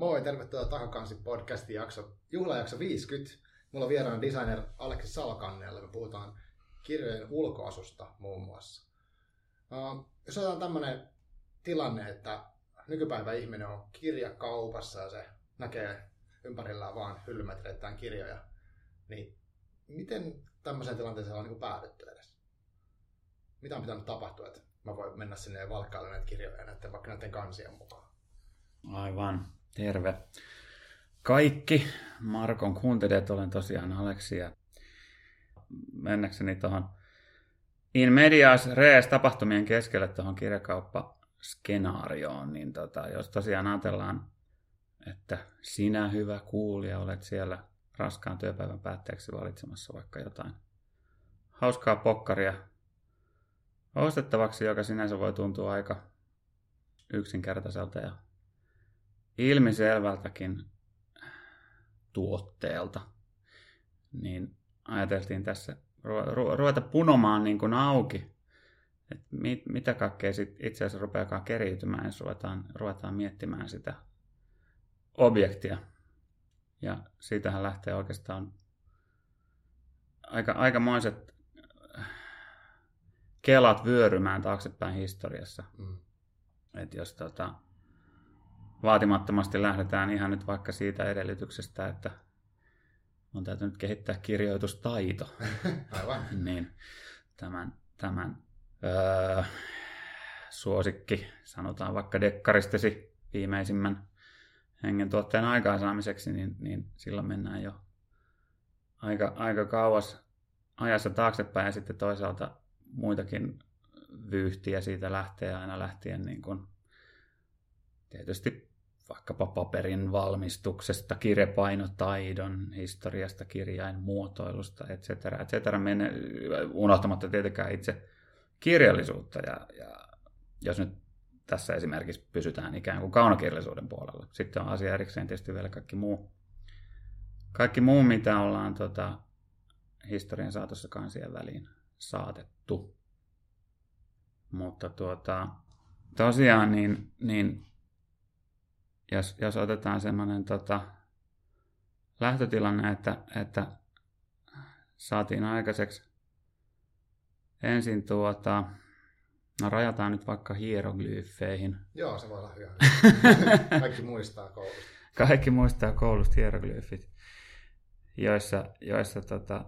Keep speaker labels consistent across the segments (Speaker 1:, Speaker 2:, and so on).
Speaker 1: Moi, tervetuloa Takakansi podcastin jakso, juhlajakso 50. Mulla on vieraana designer Aleksi Salkannella. Me puhutaan kirjojen ulkoasusta muun muassa. Uh, jos otetaan tämmöinen tilanne, että nykypäivä ihminen on kirjakaupassa ja se näkee ympärillään vaan hyllymetreittäin kirjoja, niin miten tämmöiseen tilanteeseen on niin päädytty edes? Mitä on pitänyt tapahtua, että mä voin mennä sinne ja valkkailla näitä kirjoja näiden, vaikka näiden kansien mukaan?
Speaker 2: Aivan. Terve. Kaikki Markon kuuntelijat, olen tosiaan Aleksi ja mennäkseni tuohon In Medias Res tapahtumien keskelle tuohon kirjakauppa-skenaarioon, niin tota, jos tosiaan ajatellaan, että sinä hyvä kuulija olet siellä raskaan työpäivän päätteeksi valitsemassa vaikka jotain hauskaa pokkaria ostettavaksi, joka sinänsä voi tuntua aika yksinkertaiselta ja ilmiselvältäkin tuotteelta, niin ajateltiin tässä ruveta punomaan niin kuin auki, että mit, mitä kaikkea sit itse asiassa rupeakaan keriytymään, jos ruvetaan, ruvetaan miettimään sitä objektia. Ja siitähän lähtee oikeastaan aika, aikamoiset kelat vyörymään taaksepäin historiassa. Mm. Että jos tota, vaatimattomasti lähdetään ihan nyt vaikka siitä edellytyksestä, että on täytynyt kehittää kirjoitustaito.
Speaker 1: Aivan.
Speaker 2: niin tämän, tämän öö, suosikki, sanotaan vaikka dekkaristesi viimeisimmän hengen tuotteen aikaansaamiseksi, niin, niin silloin mennään jo aika, aika kauas ajassa taaksepäin ja sitten toisaalta muitakin vyyhtiä siitä lähtee aina lähtien niin kuin tietysti vaikkapa paperin valmistuksesta, kirjapainotaidon, historiasta, kirjain muotoilusta, etc. etc. Mene, unohtamatta tietenkään itse kirjallisuutta. Ja, ja jos nyt tässä esimerkiksi pysytään ikään kuin kaunokirjallisuuden puolella. Sitten on asia erikseen tietysti vielä kaikki muu, kaikki muu mitä ollaan tota, historian saatossa kansien väliin saatettu. Mutta tuota, tosiaan niin, niin jos, jos otetaan semmoinen tota, lähtötilanne, että, että saatiin aikaiseksi ensin tuota, no rajataan nyt vaikka hieroglyfeihin.
Speaker 1: Joo, se voi olla hyvä. Kaikki muistaa koulusta.
Speaker 2: Kaikki muistaa koulusta hieroglyfit, joissa, joissa tota,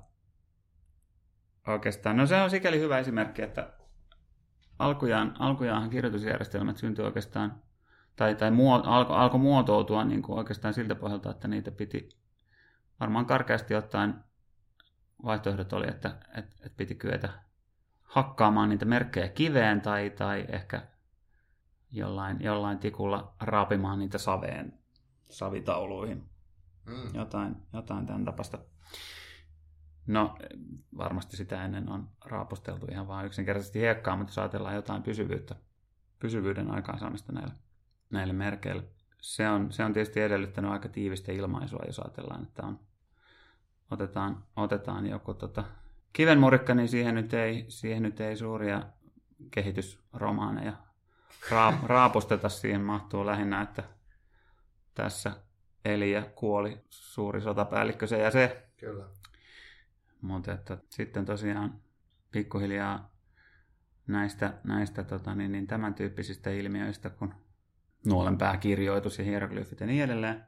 Speaker 2: oikeastaan, no se on sikäli hyvä esimerkki, että alkujaan, alkujaan kirjoitusjärjestelmät syntyi oikeastaan tai, tai muo, alko, alko muotoutua niin kuin oikeastaan siltä pohjalta, että niitä piti varmaan karkeasti ottaen vaihtoehdot oli, että, että, että piti kyetä hakkaamaan niitä merkkejä kiveen tai, tai ehkä jollain, jollain tikulla raapimaan niitä saveen savitauluihin. Mm. Jotain, jotain tämän tapasta. No, varmasti sitä ennen on raapusteltu ihan vain yksinkertaisesti hiekkaa, mutta jos ajatellaan jotain pysyvyyttä, pysyvyyden aikaansaamista näillä näille merkeille. Se on, se on tietysti edellyttänyt aika tiivistä ilmaisua, jos ajatellaan, että on, otetaan, otetaan joku tota, kivenmurikka, niin siihen nyt ei, siihen nyt ei suuria kehitysromaaneja raap, raapusteta. Siihen mahtuu lähinnä, että tässä eli ja kuoli suuri sotapäällikkö se ja se.
Speaker 1: Kyllä.
Speaker 2: Mutta että sitten tosiaan pikkuhiljaa näistä, näistä tota, niin, niin tämän tyyppisistä ilmiöistä, kun nuolenpääkirjoitus ja hieroglyfit ja niin edelleen.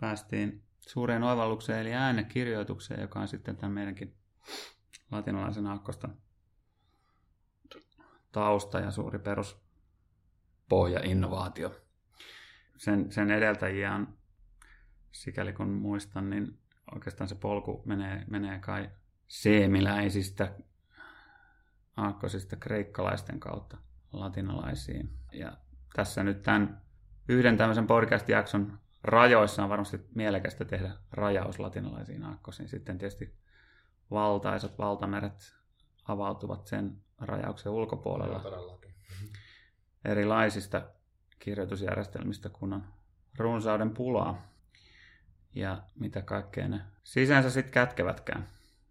Speaker 2: Päästiin suureen oivallukseen eli äänekirjoitukseen, joka on sitten tämän meidänkin latinalaisen aakkosta tausta ja suuri perus pohja innovaatio. Sen, sen edeltäjiä on, sikäli kun muistan, niin oikeastaan se polku menee, menee kai seemiläisistä aakkosista kreikkalaisten kautta latinalaisiin. Ja tässä nyt tämän yhden tämmöisen podcast-jakson rajoissa on varmasti mielekästä tehdä rajaus latinalaisiin aakkosiin. Sitten tietysti valtaisat valtameret avautuvat sen rajauksen ulkopuolella. Erilaisista kirjoitusjärjestelmistä, kun on runsauden pulaa ja mitä kaikkea ne sisänsä sitten kätkevätkään.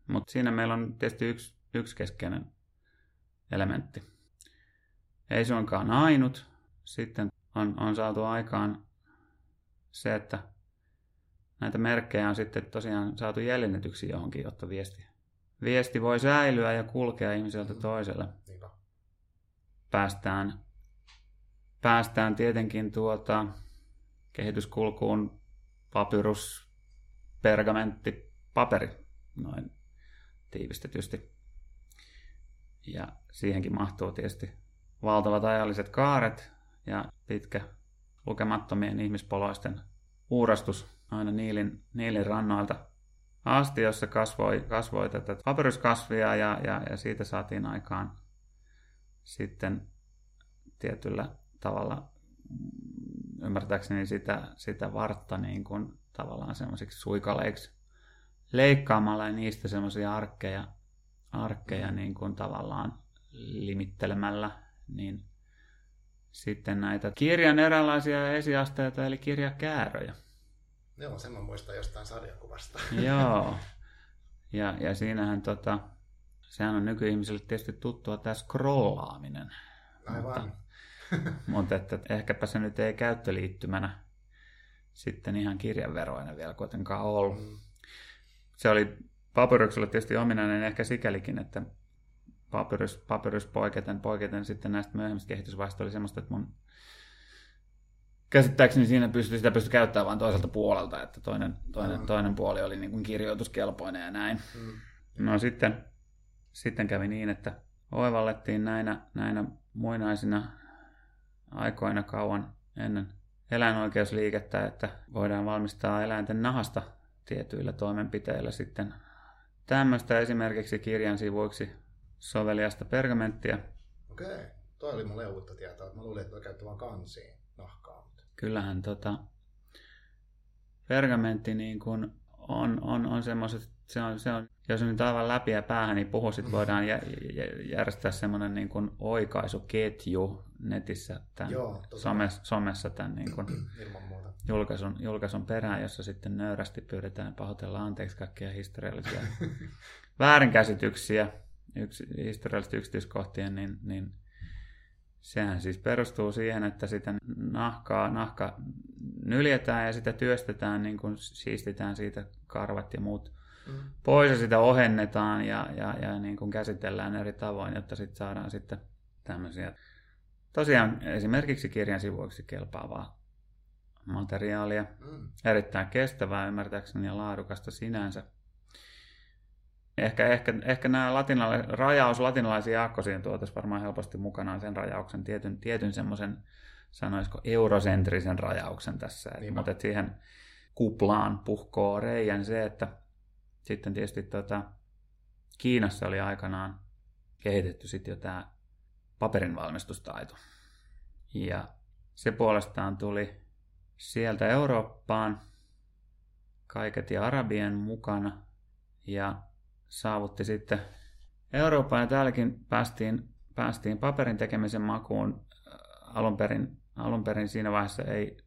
Speaker 2: Mutta siinä meillä on tietysti yksi, yksi keskeinen elementti. Ei suinkaan ainut, sitten on, on saatu aikaan se, että näitä merkkejä on sitten tosiaan saatu jäljennetyksi johonkin, jotta viesti, viesti voi säilyä ja kulkea ihmiseltä
Speaker 1: Mm.
Speaker 2: toiselle. Päästään, päästään tietenkin tuota kehityskulkuun papyrus, pergamentti, paperi, noin tiivistetysti. Ja siihenkin mahtuu tietysti valtavat ajalliset kaaret ja pitkä lukemattomien ihmispoloisten uurastus aina Niilin, Niilin rannoilta asti, jossa kasvoi, kasvoi tätä papyruskasvia ja, ja, ja siitä saatiin aikaan sitten tietyllä tavalla mm, ymmärtääkseni sitä, sitä vartta niin kuin tavallaan semmoisiksi suikaleiksi leikkaamalla ja niistä semmoisia arkkeja, arkkeja niin kuin tavallaan limittelemällä, niin sitten näitä kirjan eräänlaisia esiasteita, eli kirjakääröjä.
Speaker 1: Joo, sen mä muistan jostain sarjakuvasta.
Speaker 2: Joo. Ja, ja siinähän tota, sehän on nykyihmisille tietysti tuttua tämä scrollaaminen.
Speaker 1: Aivan.
Speaker 2: Mutta että ehkäpä se nyt ei käyttöliittymänä sitten ihan kirjanveroinen vielä kuitenkaan ollut.
Speaker 1: Mm.
Speaker 2: Se oli papyruksella tietysti ominainen ehkä sikälikin, että papyrus, papyrus poiketen, poiketen sitten näistä myöhemmistä kehitysvaiheista oli semmoista, että mun käsittääkseni siinä pystyi, sitä pystyi käyttämään vain toiselta puolelta, että toinen, toinen, toinen puoli oli niin kuin kirjoituskelpoinen ja näin.
Speaker 1: Mm.
Speaker 2: No sitten, sitten kävi niin, että oivallettiin näinä, näinä muinaisina aikoina kauan ennen eläinoikeusliikettä, että voidaan valmistaa eläinten nahasta tietyillä toimenpiteillä sitten tämmöistä esimerkiksi kirjan sivuiksi soveliasta pergamenttia.
Speaker 1: Okei. Toi oli mulle uutta tietoa. Mä luulin, että toi käytti vaan kansiin nahkaa. mutta-
Speaker 2: Kyllähän tota, pergamentti niin kuin on, on, on semmoiset, se on, se on, jos nyt aivan läpi ja päähän niin puhu, sit voidaan jä, jä, järjestää semmoinen niin kuin oikaisuketju netissä tämän
Speaker 1: Joo,
Speaker 2: somes, somessa tämän niin kuin
Speaker 1: Ilman muuta.
Speaker 2: julkaisun, julkaisun perään, jossa sitten nöyrästi pyydetään pahoitella anteeksi kaikkia historiallisia väärinkäsityksiä yksi, historiallisesti yksityiskohtien, niin, niin sehän siis perustuu siihen, että sitä nahkaa, nahka nyljetään ja sitä työstetään, niin kuin siistitään siitä karvat ja muut
Speaker 1: Mm.
Speaker 2: pois ja sitä ohennetaan ja, ja, ja niin kuin käsitellään eri tavoin, jotta sitten saadaan sitten tämmöisiä tosiaan esimerkiksi kirjan sivuiksi kelpaavaa materiaalia.
Speaker 1: Mm.
Speaker 2: Erittäin kestävää ymmärtääkseni ja laadukasta sinänsä. Ehkä, ehkä, ehkä nämä latinala, rajaus latinalaisiin aakkosiin tuotaisiin varmaan helposti mukanaan sen rajauksen, tietyn, tietyn semmoisen, sanoisiko, eurosentrisen rajauksen tässä. Et,
Speaker 1: Niinpä.
Speaker 2: mutta et siihen kuplaan puhkoo reijän se, että sitten tietysti tota, Kiinassa oli aikanaan kehitetty sitten jo tämä paperin valmistustaito. Ja se puolestaan tuli sieltä Eurooppaan kaiket ja arabien mukana ja saavutti sitten Eurooppaan ja täälläkin päästiin, päästiin paperin tekemisen makuun Äh, alun perin, alun perin siinä vaiheessa ei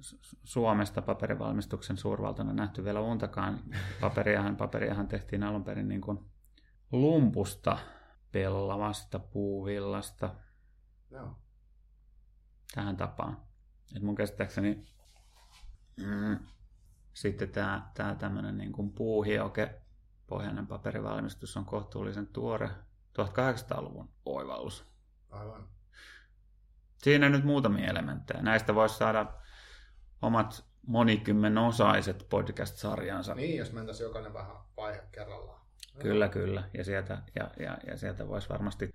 Speaker 2: Su- Suomesta paperivalmistuksen suurvaltana nähty vielä untakaan. Paperiahan, paperiahan tehtiin alun perin niin kuin lumpusta, pellavasta, puuvillasta,
Speaker 1: Joo.
Speaker 2: tähän tapaan. Et mun käsittääkseni mm, sitten tämä tää tämmöinen niin kuin puuhioke pohjainen paperivalmistus on kohtuullisen tuore 1800-luvun oivallus.
Speaker 1: Aivan.
Speaker 2: Siinä nyt muutamia elementtejä. Näistä voisi saada omat monikymmenosaiset podcast-sarjansa.
Speaker 1: Niin, jos mentäisiin jokainen vähän vaihe kerrallaan.
Speaker 2: Kyllä, kyllä. Ja sieltä, ja, ja, ja sieltä voisi varmasti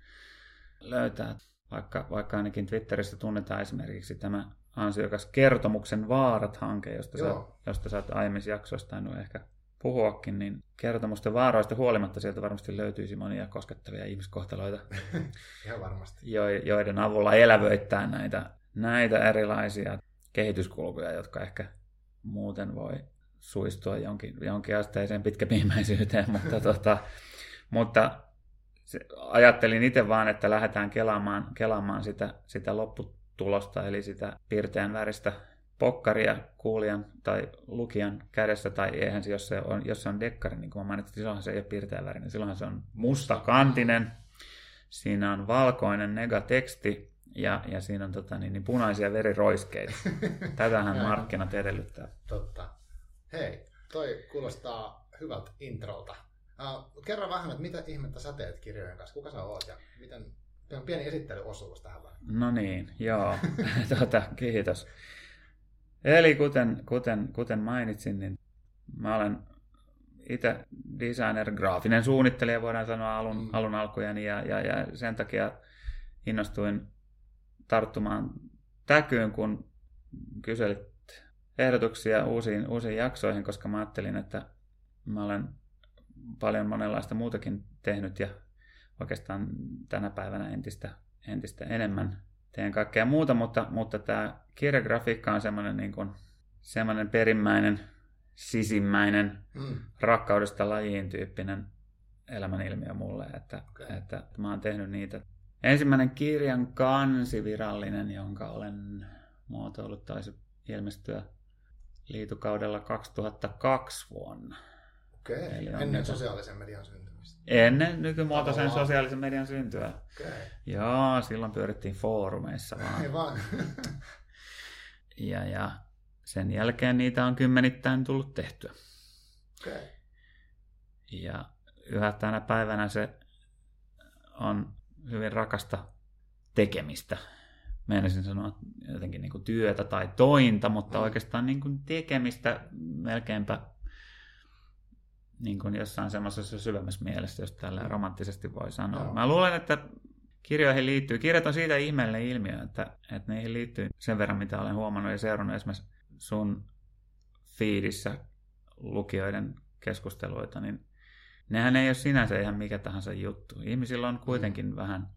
Speaker 2: löytää, vaikka, vaikka ainakin Twitterissä tunnetaan esimerkiksi tämä ansiokas kertomuksen vaarat-hanke, josta, sä, josta sä oot aiemmissa jaksoissa tainnut ehkä puhuakin, niin kertomusten vaaroista huolimatta sieltä varmasti löytyisi monia koskettavia ihmiskohtaloita,
Speaker 1: Ihan varmasti.
Speaker 2: jo- joiden avulla elävöittää näitä, näitä erilaisia kehityskulkuja, jotka ehkä muuten voi suistua jonkin, jonkin asteiseen pitkäpiimäisyyteen, mutta, tota, mutta se, ajattelin itse vaan, että lähdetään kelaamaan, kelaamaan sitä, sitä lopputulosta, eli sitä pirteän väristä pokkaria kuulijan tai lukijan kädessä, tai eihän se, jos se on, jos se on dekkari, niin kuin mä mainitsin, silloinhan se ei ole pirteän värinen, silloinhan se on mustakantinen, siinä on valkoinen negateksti, Ja, ja siinä on tota, niin, niin punaisia veriroiskeita. Tätähän markkinat edellyttää.
Speaker 1: Totta. Hei, toi kuulostaa hyvältä introlta. Uh, kerro vähän, että mitä ihmettä sä teet kirjojen kanssa, kuka sä oot ja miten, pieni esittelyosuus tähän väliin.
Speaker 2: No niin, joo. tota, kiitos. Eli kuten, kuten, kuten mainitsin, niin mä olen itse designer, graafinen suunnittelija, voidaan sanoa alun,
Speaker 1: Mm.
Speaker 2: alun alkujani, ja, ja, ja sen takia innostuin tarttumaan täkyyn, kun kyselit ehdotuksia uusiin, uusiin jaksoihin, koska mä ajattelin, että mä olen paljon monenlaista muutakin tehnyt ja oikeastaan tänä päivänä entistä, entistä enemmän teen kaikkea muuta, mutta, mutta tämä kirjagrafiikka on semmoinen, niin kuin, semmoinen perimmäinen, sisimmäinen,
Speaker 1: Mm.
Speaker 2: rakkaudesta lajiin tyyppinen elämänilmiö mulle, että, okay. että mä oon tehnyt niitä. Ensimmäinen kirjan kansi virallinen, jonka olen muotoillut, taisi ilmestyä liitukaudella 2002 vuonna.
Speaker 1: Okei,
Speaker 2: Eli on
Speaker 1: ennen
Speaker 2: näitä-
Speaker 1: sosiaalisen median syntymistä.
Speaker 2: Ennen nykymuotoisen
Speaker 1: Tavallaan.
Speaker 2: sosiaalisen median syntyä.
Speaker 1: Okei,
Speaker 2: Joo, silloin pyörittiin foorumeissa vaan.
Speaker 1: ei vaan.
Speaker 2: Ja, ja sen jälkeen niitä on kymmenittäin tullut tehtyä.
Speaker 1: Okei,
Speaker 2: Ja yhä tänä päivänä se on hyvin rakasta tekemistä. Meinasin sanoa jotenkin niin kuin työtä tai tointa, mutta
Speaker 1: Mm.
Speaker 2: oikeastaan niin kuin tekemistä melkeinpä niin kuin jossain semmoisessa syvemmässä mielessä, jos tällä
Speaker 1: Mm.
Speaker 2: romanttisesti voi sanoa.
Speaker 1: Joo.
Speaker 2: Mä luulen, että kirjoihin liittyy, kirjat on siitä ihmeellinen ilmiö, että, että niihin liittyy sen verran, mitä olen huomannut ja seurannut esimerkiksi sun fiidissä lukijoiden keskusteluita, niin nehän ei ole sinänsä ihan mikä tahansa juttu. Ihmisillä on kuitenkin mm. vähän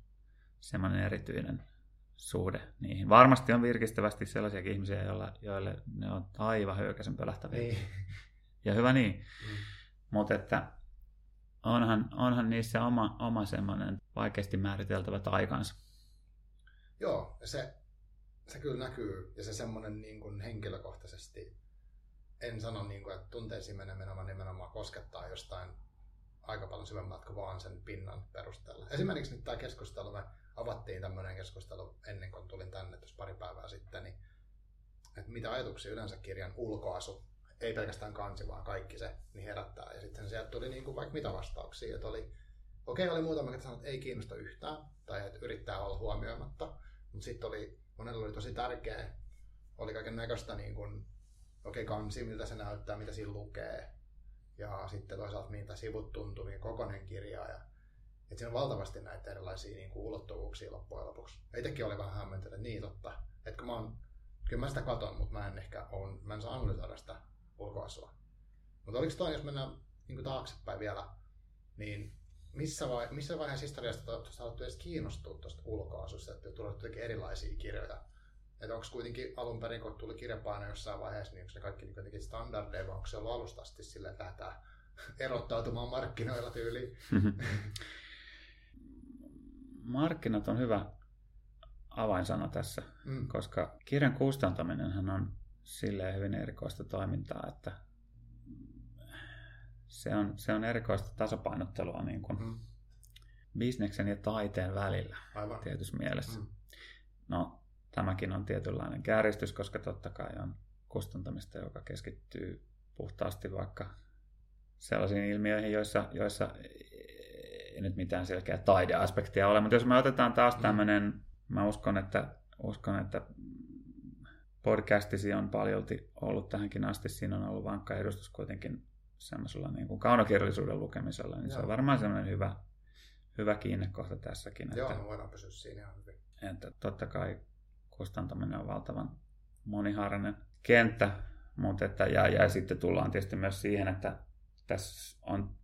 Speaker 2: semmoinen erityinen suhde niihin. Varmasti on virkistävästi sellaisiakin ihmisiä, joilla, joille ne on aivan höykäisen pölähtäviä.
Speaker 1: niin.
Speaker 2: Ja hyvä niin.
Speaker 1: Mm.
Speaker 2: Mutta että onhan, onhan niissä oma, oma semmoinen vaikeasti määriteltävä aikansa.
Speaker 1: Joo, ja se, se kyllä näkyy, ja se semmoinen niin kuin henkilökohtaisesti, en sano niin kuin, että tunteisiin meneminen, vaan nimenomaan koskettaa jostain aika paljon syvemmältä kuin vaan sen pinnan perusteella. Esimerkiksi nyt tämä keskustelu, me avattiin tämmöinen keskustelu ennen kuin tulin tänne tuossa pari päivää sitten, niin että mitä ajatuksia yleensä kirjan ulkoasu, ei pelkästään kansi, vaan kaikki se, niin herättää. Ja sitten sieltä tuli niin kuin vaikka mitä vastauksia, että oli, okei, oli muutama, joka sanoi, että ei kiinnosta yhtään, tai että yrittää olla huomioimatta, mutta sitten oli, monella oli tosi tärkeä, oli kaiken näköistä niin kuin, okei, kansi, miltä se näyttää, mitä siinä lukee, ja sitten toisaalta miltä sivut tuntuu, niin kokoinen kirja, ja että siinä on valtavasti näitä erilaisia niin kuin ulottuvuuksia loppujen lopuksi. Ja Itsekin oli vähän hämmentynyt, että niin totta. Että kun mä oon, kyllä mä sitä katon, mutta mä en ehkä on, mä en saa analysoida sitä ulkoasua. Mutta oliko toi, jos mennään niin taaksepäin vielä, niin missä, vai, missä vaiheessa historiasta tuosta alettu edes kiinnostua tuosta ulkoasusta, että tulee jotenkin erilaisia kirjoja? Että onko kuitenkin alun perin, kun tuli kirjapaino jossain vaiheessa, niin onko ne kaikki niin jotenkin standardeja, vai onko se ollut alusta asti silleen, että lähdetään erottautumaan markkinoilla tyyliin?
Speaker 2: Markkinat on hyvä avainsana tässä,
Speaker 1: Mm.
Speaker 2: koska kirjan kustantaminenhan on silleen hyvin erikoista toimintaa, että se on, se on erikoista tasapainottelua niin kuin
Speaker 1: Mm.
Speaker 2: bisneksen ja taiteen välillä
Speaker 1: Aivan.
Speaker 2: tietyssä mielessä.
Speaker 1: Mm.
Speaker 2: No, tämäkin on tietynlainen kääristys, koska totta kai on kustantamista, joka keskittyy puhtaasti vaikka sellaisiin ilmiöihin, joissa, joissa ei nyt mitään selkeää taideaspektia ole. Mutta jos me otetaan taas
Speaker 1: Mm.
Speaker 2: tämmöinen, mä uskon, että, uskon, että podcastisi on paljolti ollut tähänkin asti. Siinä on ollut vankka edustus kuitenkin semmoisella niin kuin kaunokirjallisuuden lukemisella, niin se
Speaker 1: Joo.
Speaker 2: on varmaan semmoinen hyvä, hyvä kiinnekohta tässäkin.
Speaker 1: Joo,
Speaker 2: että,
Speaker 1: me voidaan pysyä siinä ihan hyvin.
Speaker 2: että totta kai kustantaminen on valtavan monihaarainen kenttä, mutta että, ja, ja sitten tullaan tietysti myös siihen, että tässä on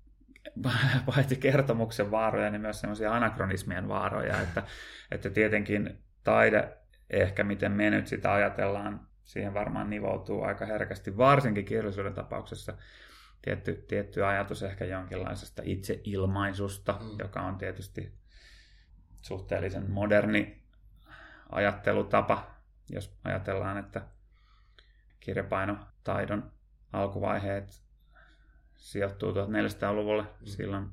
Speaker 2: paitsi kertomuksen vaaroja, niin myös semmoisia anakronismien vaaroja, että, että tietenkin taide, ehkä miten me nyt sitä ajatellaan, siihen varmaan nivoutuu aika herkästi, varsinkin kirjallisuuden tapauksessa, tietty, tietty ajatus ehkä jonkinlaisesta itseilmaisusta,
Speaker 1: Mm.
Speaker 2: joka on tietysti suhteellisen moderni ajattelutapa, jos ajatellaan, että kirjapainotaidon alkuvaiheet sijoittuu 1400-luvulle.
Speaker 1: Mm.
Speaker 2: Mm. Silloin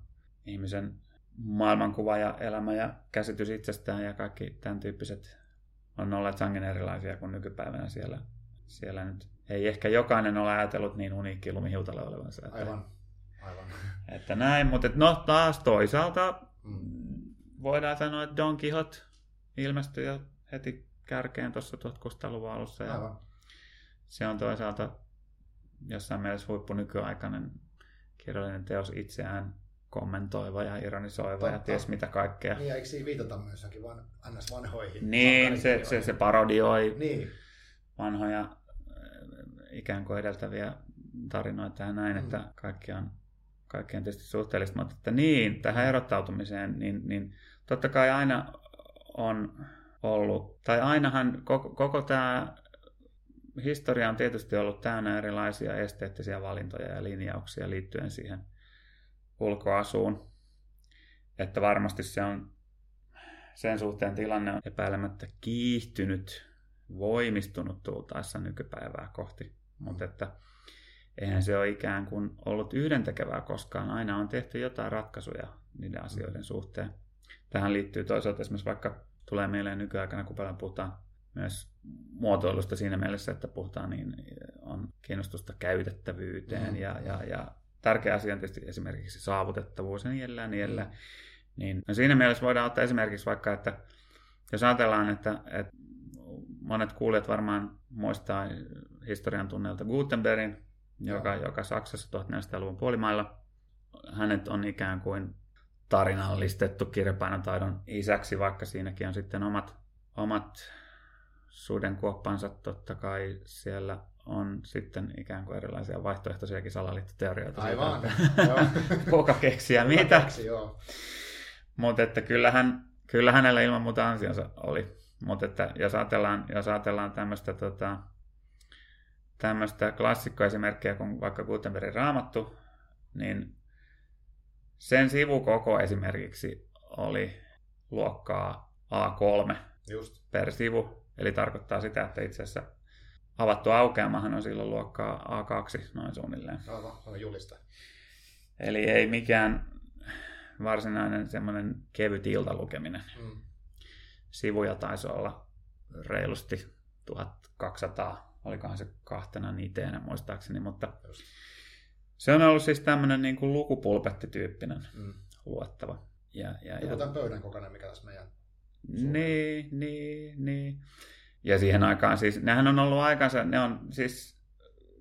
Speaker 2: ihmisen maailmankuva ja elämä ja käsitys itsestään ja kaikki tämän tyyppiset on olleet sangen erilaisia kuin nykypäivänä siellä. Siellä nyt ei ehkä jokainen ole ajatellut niin uniikki lumihiutale olevansa.
Speaker 1: Että, aivan, aivan.
Speaker 2: Että näin, mutta no taas toisaalta mm. voidaan sanoa, että Don Quixote ilmestyi jo heti kärkeen tuossa 1600-luvun alussa. Ja aivan. se on toisaalta jossain mielessä huippu nykyaikainen kirjallinen teos itseään kommentoiva ja ironisoiva Totta. ja ties mitä kaikkea.
Speaker 1: Niin, ja eikö siinä viitata myös jokin van, ns. vanhoihin?
Speaker 2: Niin, se, se, se parodioi niin. vanhoja äh, ikään kuin edeltäviä tarinoita ja näin, mm. että kaikki on, kaikki on tietysti suhteellista, mutta että niin, tähän erottautumiseen, niin, niin totta kai aina on ollut, tai ainahan koko, koko tämä historia on tietysti ollut täynnä erilaisia esteettisiä valintoja ja linjauksia liittyen siihen ulkoasuun. Että varmasti se on, sen suhteen tilanne on epäilemättä kiihtynyt, voimistunut tultaessa nykypäivää kohti. Mutta että eihän se ole ikään kuin ollut yhdentekevää koskaan. Aina on tehty jotain ratkaisuja niiden asioiden suhteen. Tähän liittyy toisaalta esimerkiksi vaikka tulee mieleen nykyaikana, kun paljon puhutaan myös muotoilusta siinä mielessä, että puhutaan niin on kiinnostusta käytettävyyteen mm. ja, ja, ja tärkeä asia on tietysti esimerkiksi saavutettavuus ja niin edelleen, niin edelleen. Niin, no siinä mielessä voidaan ottaa esimerkiksi vaikka, että jos ajatellaan, että, että monet kuulijat varmaan muistaa historian tunneilta Gutenbergin, joka, joka Saksassa 1400-luvun puolimailla, hänet on ikään kuin tarinallistettu kirjapainotaidon isäksi, vaikka siinäkin on sitten omat, omat sudenkuoppansa. Totta kai siellä on sitten ikään kuin erilaisia vaihtoehtoisiakin salaliittoteorioita.
Speaker 1: Aivan.
Speaker 2: Kuka keksiä mitä. Keksi, Mutta että kyllähän, kyllä hänellä ilman muuta ansionsa oli. Mutta että jos ajatellaan, jos ajatellaan tämmöistä tota, tämmöistä klassikkoesimerkkiä kuin vaikka Gutenbergin raamattu, niin sen sivukoko esimerkiksi oli luokkaa A3 Just. per sivu. Eli tarkoittaa sitä, että itse asiassa avattu aukeamahan on silloin luokkaa A2 noin suunnilleen.
Speaker 1: Aivan, on julista.
Speaker 2: Eli ei mikään varsinainen semmoinen kevyt iltalukeminen. Mm. Sivuja taisi olla reilusti 1200, olikohan se kahtena niteenä muistaakseni, mutta Just. se on ollut siis tämmöinen niin kuin lukupulpettityyppinen mm. luettava.
Speaker 1: Ja, ja, ja, tämän pöydän kokoinen, mikä tässä meidän
Speaker 2: niin, niin, niin. Ja siihen aikaan siis, nehän on ollut aikansa, ne on siis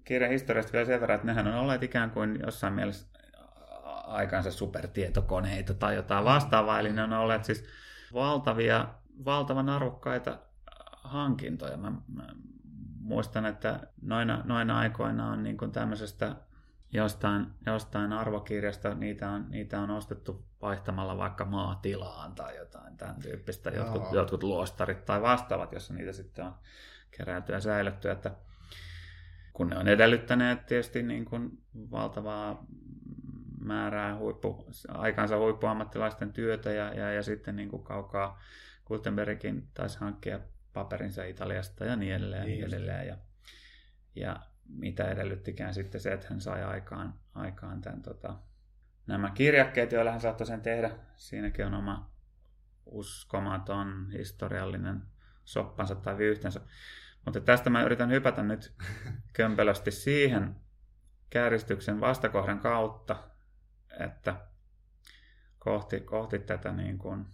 Speaker 2: kirjan historiasta vielä sen verran, että nehän on olleet ikään kuin jossain mielessä aikansa supertietokoneita tai jotain vastaavaa, eli ne on olleet siis valtavia, valtavan arvokkaita hankintoja. Mä, mä muistan, että noina, noina aikoina on niin kuin tämmöisestä jostain, jostain arvokirjasta, niitä on, niitä on ostettu vaihtamalla vaikka maatilaan tai jotain tämän tyyppistä, jotkut, jotkut luostarit tai vastaavat, jossa niitä sitten on keräilty ja säilytty, että kun ne on edellyttäneet tietysti niin kuin valtavaa määrää huippu, aikansa huippuammattilaisten työtä ja, ja, ja sitten niin kuin kaukaa Gutenbergin taisi hankkia paperinsa Italiasta ja niin edelleen. Niin ja, niin edelleen. Ja, ja mitä edellyttikään sitten se, että hän sai aikaan, aikaan tämän, tota, nämä kirjakkeet, joilla hän saattoi sen tehdä. Siinäkin on oma uskomaton historiallinen soppansa tai vyyhtensä. Mutta tästä mä yritän hypätä nyt kömpelösti siihen kääristyksen vastakohdan kautta, että kohti, kohti tätä niin kuin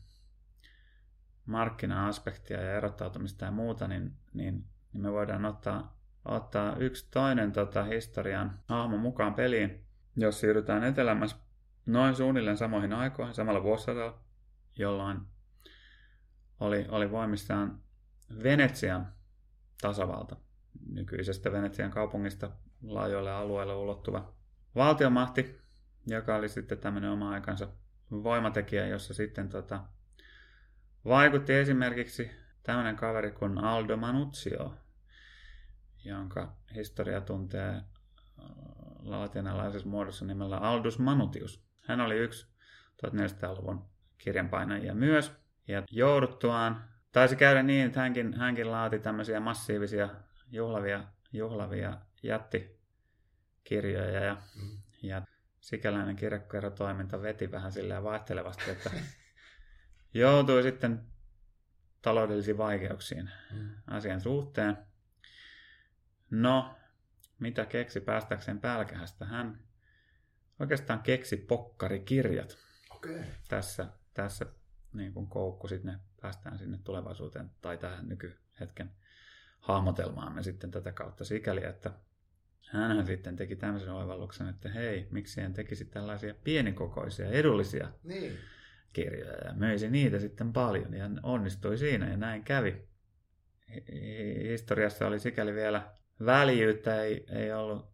Speaker 2: markkina-aspektia ja erottautumista ja muuta, niin, niin, niin me voidaan ottaa ottaa yksi toinen tota, historian hahmo mukaan peliin, jos siirrytään etelämässä noin suunnilleen samoihin aikoihin, samalla vuosisadalla, jolloin oli, oli voimissaan Venetsian tasavalta, nykyisestä Venetsian kaupungista laajoille alueille ulottuva valtiomahti, joka oli sitten tämmöinen oma aikansa voimatekijä, jossa sitten tota, vaikutti esimerkiksi tämmöinen kaveri kuin Aldo Manuzio, jonka historia tuntee äh, latinalaisessa muodossa nimellä Aldus Manutius. Hän oli yksi 1400-luvun kirjanpainajia myös. Ja jouduttuaan, taisi käydä niin, että hänkin, hänkin laati tämmöisiä massiivisia juhlavia, juhlavia jättikirjoja. Ja, mm. ja sikäläinen kirjakerrotoiminta veti vähän silleen vaihtelevasti, että joutui sitten taloudellisiin vaikeuksiin
Speaker 1: Mm.
Speaker 2: asian suhteen. No, mitä keksi päästäkseen pälkähästä? Hän oikeastaan keksi pokkarikirjat.
Speaker 1: Okay.
Speaker 2: tässä, tässä niin kuin koukku, sitten ne päästään sinne tulevaisuuteen tai tähän nykyhetken hahmotelmaamme sitten tätä kautta sikäli, että hän sitten teki tämmöisen oivalluksen, että hei, miksi en tekisi tällaisia pienikokoisia, edullisia
Speaker 1: Niin.
Speaker 2: kirjoja ja möisi niitä sitten paljon ja onnistui siinä ja näin kävi. Hi- Historiassa oli sikäli vielä väljyyttä, ei, ei ollut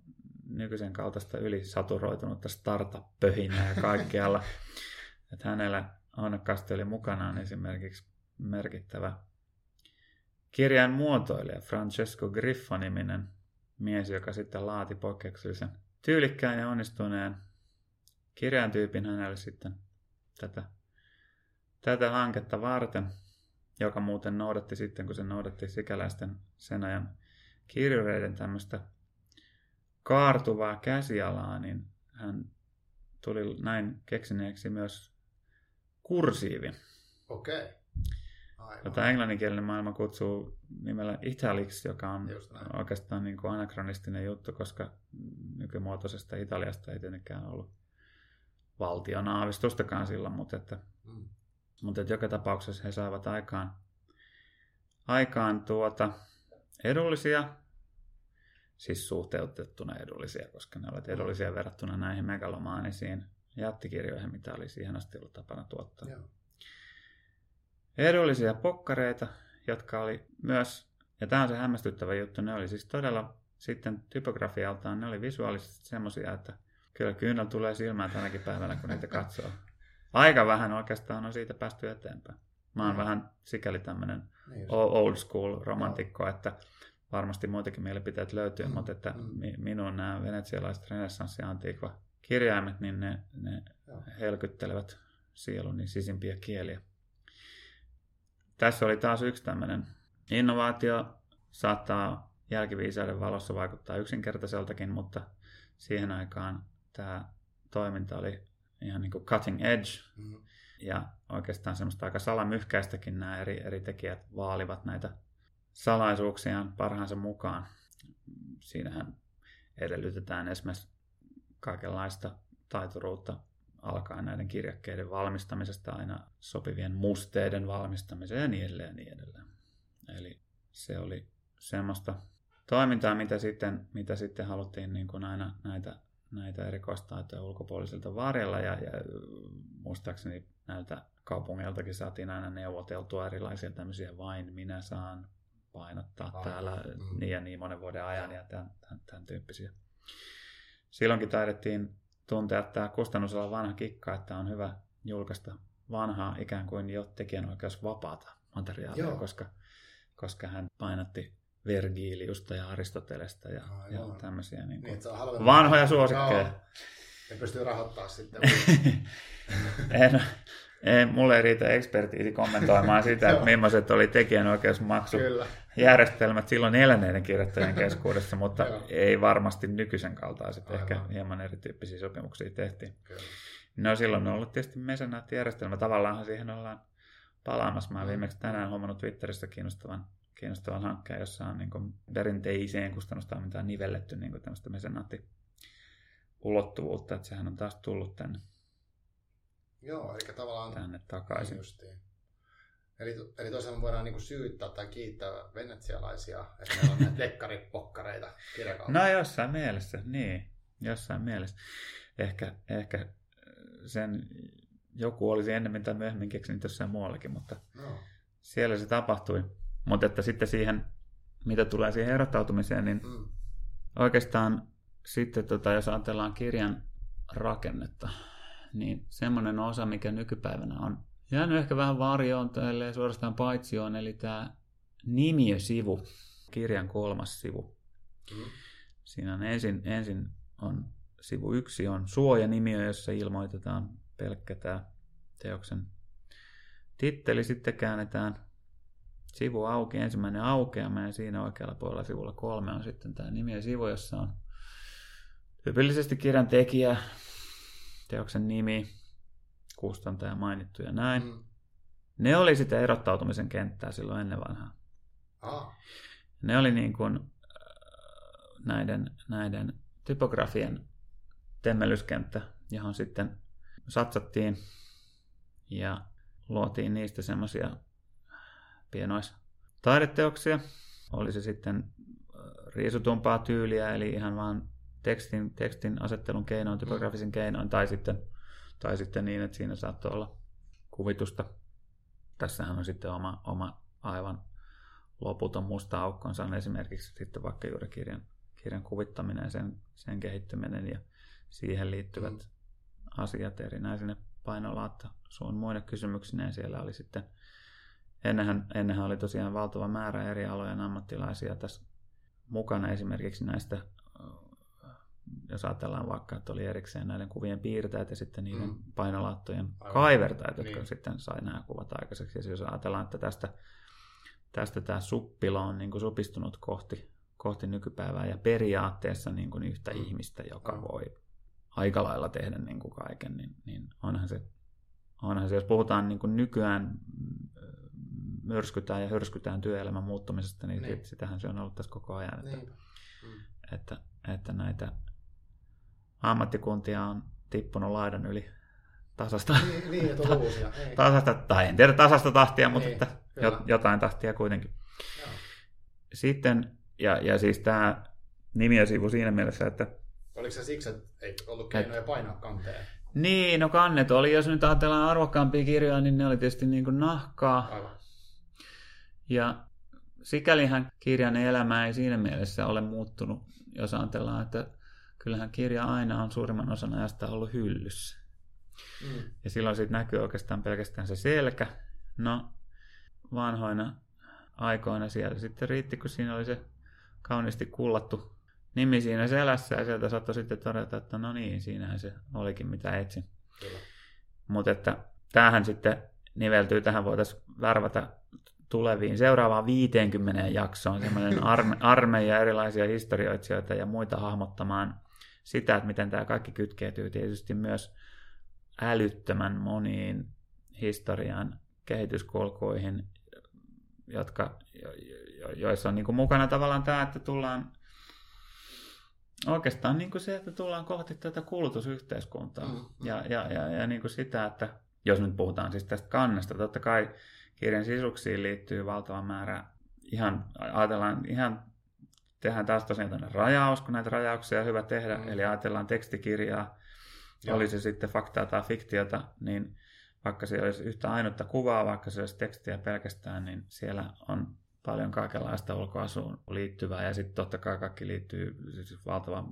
Speaker 2: nykyisen kaltaista ylisaturoitunutta startup-pöhinää kaikkialla. Että hänellä onnekkaasti oli mukanaan esimerkiksi merkittävä kirjan muotoilija Francesco Griffo-niminen mies, joka sitten laati poikkeuksellisen tyylikkään ja onnistuneen kirjaintyypin hänelle sitten tätä, tätä hanketta varten, joka muuten noudatti sitten, kun se noudatti sikäläisten sen ajan kirjureiden tämmöistä kaartuvaa käsialaa, niin hän tuli näin keksineeksi myös kursiivin,
Speaker 1: Okei. Okay. Aivan.
Speaker 2: jota englanninkielinen maailma kutsuu nimellä italics, joka on oikeastaan niin kuin anakronistinen juttu, koska nykymuotoisesta Italiasta ei tietenkään ollut valtion aavistustakaan silloin, mutta, että,
Speaker 1: Mm.
Speaker 2: mutta että joka tapauksessa he saivat aikaan, aikaan tuota edullisia, siis suhteutettuna edullisia, koska ne olivat edullisia verrattuna näihin megalomaanisiin jättikirjoihin, mitä oli siihen asti ollut tapana tuottaa
Speaker 1: Joo.
Speaker 2: edullisia pokkareita, jotka oli myös, ja tämä on se hämmästyttävä juttu, ne oli siis todella sitten typografialtaan, ne oli visuaalisesti semmoisia, että kyllä kyynel tulee silmään tänäkin päivänä, kun niitä katsoo. Aika vähän oikeastaan on siitä päästy eteenpäin. Mä oon
Speaker 1: Mm.
Speaker 2: vähän sikäli tämmöinen
Speaker 1: Niin
Speaker 2: old school romantikko, että varmasti muitakin mielipiteet löytyy,
Speaker 1: Mm,
Speaker 2: mutta että
Speaker 1: mm.
Speaker 2: mi- minun nämä venetsialaiset renessanssi antiikva kirjaimet, niin ne, ne
Speaker 1: Joo.
Speaker 2: helkyttelevät sieluni sisimpiä kieliä. Tässä oli taas yksi tämmöinen innovaatio, saattaa jälkiviisauden valossa vaikuttaa yksinkertaiseltakin, mutta siihen aikaan tämä toiminta oli ihan niin kuin cutting edge,
Speaker 1: Mm.
Speaker 2: ja oikeastaan semmoista aika salamyhkäistäkin nämä eri, eri tekijät vaalivat näitä salaisuuksiaan parhaansa mukaan. Siinähän edellytetään esimerkiksi kaikenlaista taituruutta alkaen näiden kirjakkeiden valmistamisesta aina sopivien musteiden valmistamiseen ja niin edelleen ja niin edelleen. Eli se oli semmoista toimintaa, mitä sitten, mitä sitten haluttiin niin kuin aina näitä, näitä erikoistaitoja ulkopuolisilta varjella ja, ja muistaakseni näiltä kaupungeiltakin saatiin aina neuvoteltua erilaisia tämmöisiä vain minä saan painottaa
Speaker 1: Ah,
Speaker 2: täällä
Speaker 1: mm.
Speaker 2: niin ja niin monen vuoden ajan ja tämän, tämän, tämän tyyppisiä. Silloinkin taidettiin tuntea tämä kustannusalan vanha kikka, että on hyvä julkaista vanhaa ikään kuin jo tekijänoikeus vapaata materiaalia,
Speaker 1: Joo.
Speaker 2: koska, koska hän painotti Vergiliusta ja Aristotelesta ja, ja
Speaker 1: Aivan.
Speaker 2: tämmöisiä niin
Speaker 1: Niin,
Speaker 2: kuin
Speaker 1: että on halvempi.
Speaker 2: vanhoja suosikkeja.
Speaker 1: Joo. Ne pystyy rahoittaa sitten.
Speaker 2: en, ei, mulle ei riitä ekspertiisi kommentoimaan sitä, että millaiset oli tekijänoikeusmaksujärjestelmät silloin eläneiden kirjoittajien keskuudessa, mutta ei varmasti nykyisen kaltaiset.
Speaker 1: Aivan.
Speaker 2: Ehkä hieman erityyppisiä sopimuksia tehtiin.
Speaker 1: Kyllä.
Speaker 2: No silloin on ollut tietysti mesenaattijärjestelmä. Tavallaanhan siihen ollaan palaamassa. Mä viimeksi tänään huomannut Twitterissä kiinnostavan, kiinnostavan hankkeen, jossa on niin perinteiseen kustannustoimintaan nivelletty niin tämmöistä mesenaattiulottuvuutta. Että sehän on taas tullut tänne,
Speaker 1: Joo, eli tavallaan
Speaker 2: tänne takaisin.
Speaker 1: Niin justiin. Eli, eli tosiaan me voidaan niinku syyttää tai kiittää venetsialaisia, että meillä on näitä dekkaripokkareita kirjakaupassa.
Speaker 2: No jossain mielessä, niin. Jossain mielessä. Ehkä, ehkä sen joku olisi ennemmin tai myöhemmin keksinyt jossain muuallakin, mutta
Speaker 1: no.
Speaker 2: siellä se tapahtui. Mutta että sitten siihen, mitä tulee siihen erottautumiseen, niin
Speaker 1: mm.
Speaker 2: oikeastaan sitten, tota, jos ajatellaan kirjan rakennetta, niin semmoinen osa, mikä nykypäivänä on jäänyt ehkä vähän varjoon tai suorastaan paitsioon, eli tämä nimiösivu, kirjan kolmas sivu.
Speaker 1: Mm.
Speaker 2: Siinä on ensin, ensin on sivu yksi on suojanimiö, jossa ilmoitetaan pelkkä tämä teoksen titteli. Sitten käännetään sivu auki, ensimmäinen aukeama ja siinä oikealla puolella sivulla kolme on sitten tämä nimi ja sivu, jossa on tyypillisesti kirjan tekijä, teoksen nimi, kustantaja mainittu ja näin.
Speaker 1: Mm.
Speaker 2: ne oli sitä erottautumisen kenttää silloin ennen vanhaa.
Speaker 1: Ah,
Speaker 2: Ne oli niin kuin äh, näiden, näiden typografien temmelyskenttä, johon sitten satsattiin ja luotiin niistä semmoisia pienois taideteoksia. Oli se sitten äh, riisutumpaa tyyliä, eli ihan vaan tekstin, tekstin asettelun keinoin, typografisen keinoin, tai sitten, tai sitten niin, että siinä saattoi olla kuvitusta. Tässähän on sitten oma, oma aivan loputon musta aukkonsa on esimerkiksi sitten vaikka juuri kirjan, kirjan kuvittaminen ja sen, sen kehittyminen ja siihen liittyvät
Speaker 1: Mm.
Speaker 2: asiat erinäisine painolaatta suun muine kysymyksineen. Siellä oli sitten, ennenhän, ennenhän oli tosiaan valtava määrä eri alojen ammattilaisia tässä mukana esimerkiksi näistä, jos ajatellaan vaikka, että oli erikseen näiden kuvien piirtäjät ja sitten niiden
Speaker 1: Mm.
Speaker 2: painolaattojen
Speaker 1: Aivan.
Speaker 2: kaivertajat, jotka
Speaker 1: Niin.
Speaker 2: sitten sai nämä kuvat aikaiseksi. Ja jos ajatellaan, että tästä, tästä tämä suppilo on niin kuin supistunut kohti, kohti nykypäivää ja periaatteessa niin kuin yhtä
Speaker 1: Mm.
Speaker 2: ihmistä, joka
Speaker 1: Aivan.
Speaker 2: voi aika lailla tehdä niin kuin kaiken, niin, niin onhan, se, onhan se, jos puhutaan niin kuin nykyään mm, myrskytään ja hörskytään työelämän muuttumisesta, niin,
Speaker 1: Niin.
Speaker 2: niin. sitähän se on ollut tässä koko ajan, että,
Speaker 1: niin. Mm.
Speaker 2: että, että näitä ammattikuntia on tippunut laidan yli tasasta,
Speaker 1: Niin, niin, on uusia. Ei.
Speaker 2: tasasta, tai en tiedä tasasta tahtia, mutta
Speaker 1: Niin,
Speaker 2: että
Speaker 1: kyllä.
Speaker 2: jotain tahtia kuitenkin.
Speaker 1: Joo.
Speaker 2: Sitten, ja, ja siis tämä nimi ja sivu siinä mielessä, että
Speaker 1: Oliko se siksi, että ei ollut keinoja painaa kanteen?
Speaker 2: niin, no kannet oli, jos nyt ajatellaan arvokkaampia kirjoja, niin ne oli tietysti niin kuin nahkaa.
Speaker 1: Aivan.
Speaker 2: Ja sikälihän kirjan elämä ei siinä mielessä ole muuttunut, jos ajatellaan, että kyllähän kirja aina on suurimman osan ajasta ollut hyllyssä.
Speaker 1: Mm.
Speaker 2: Ja silloin siitä näkyy oikeastaan pelkästään se selkä. No, vanhoina aikoina siellä sitten riitti, kun siinä oli se kauniisti kullattu nimi siinä selässä ja sieltä saattoi sitten todeta, että no niin, siinähän se olikin mitä etsin. Mutta että tämähän sitten niveltyy, tähän voitaisiin värvätä tuleviin seuraavaan 50 jaksoon semmoinen arme, armeija erilaisia historioitsijoita ja muita hahmottamaan sitä, että miten tämä kaikki kytkeytyy tietysti myös älyttömän moniin historian kehityskulkuihin, jotka, jo, jo, joissa on niin kuin mukana tavallaan tämä, että tullaan oikeastaan niin kuin se, että tullaan kohti tätä kulutusyhteiskuntaa.
Speaker 1: Mm, mm.
Speaker 2: Ja, ja, ja, ja niin kuin sitä, että jos nyt puhutaan siis tästä kannesta, totta kai kirjan sisuksiin liittyy valtava määrä, ihan ajatellaan ihan, tehdään taas tosiaan tämmöinen rajaus, kun näitä rajauksia on hyvä tehdä,
Speaker 1: Mm.
Speaker 2: eli ajatellaan tekstikirjaa,
Speaker 1: Joo.
Speaker 2: Joo. oli se sitten faktaa tai fiktiota, niin vaikka se olisi yhtä ainutta kuvaa, vaikka se olisi tekstiä pelkästään, niin siellä on paljon kaikenlaista ulkoasuun liittyvää ja sitten totta kai kaikki liittyy, siis valtava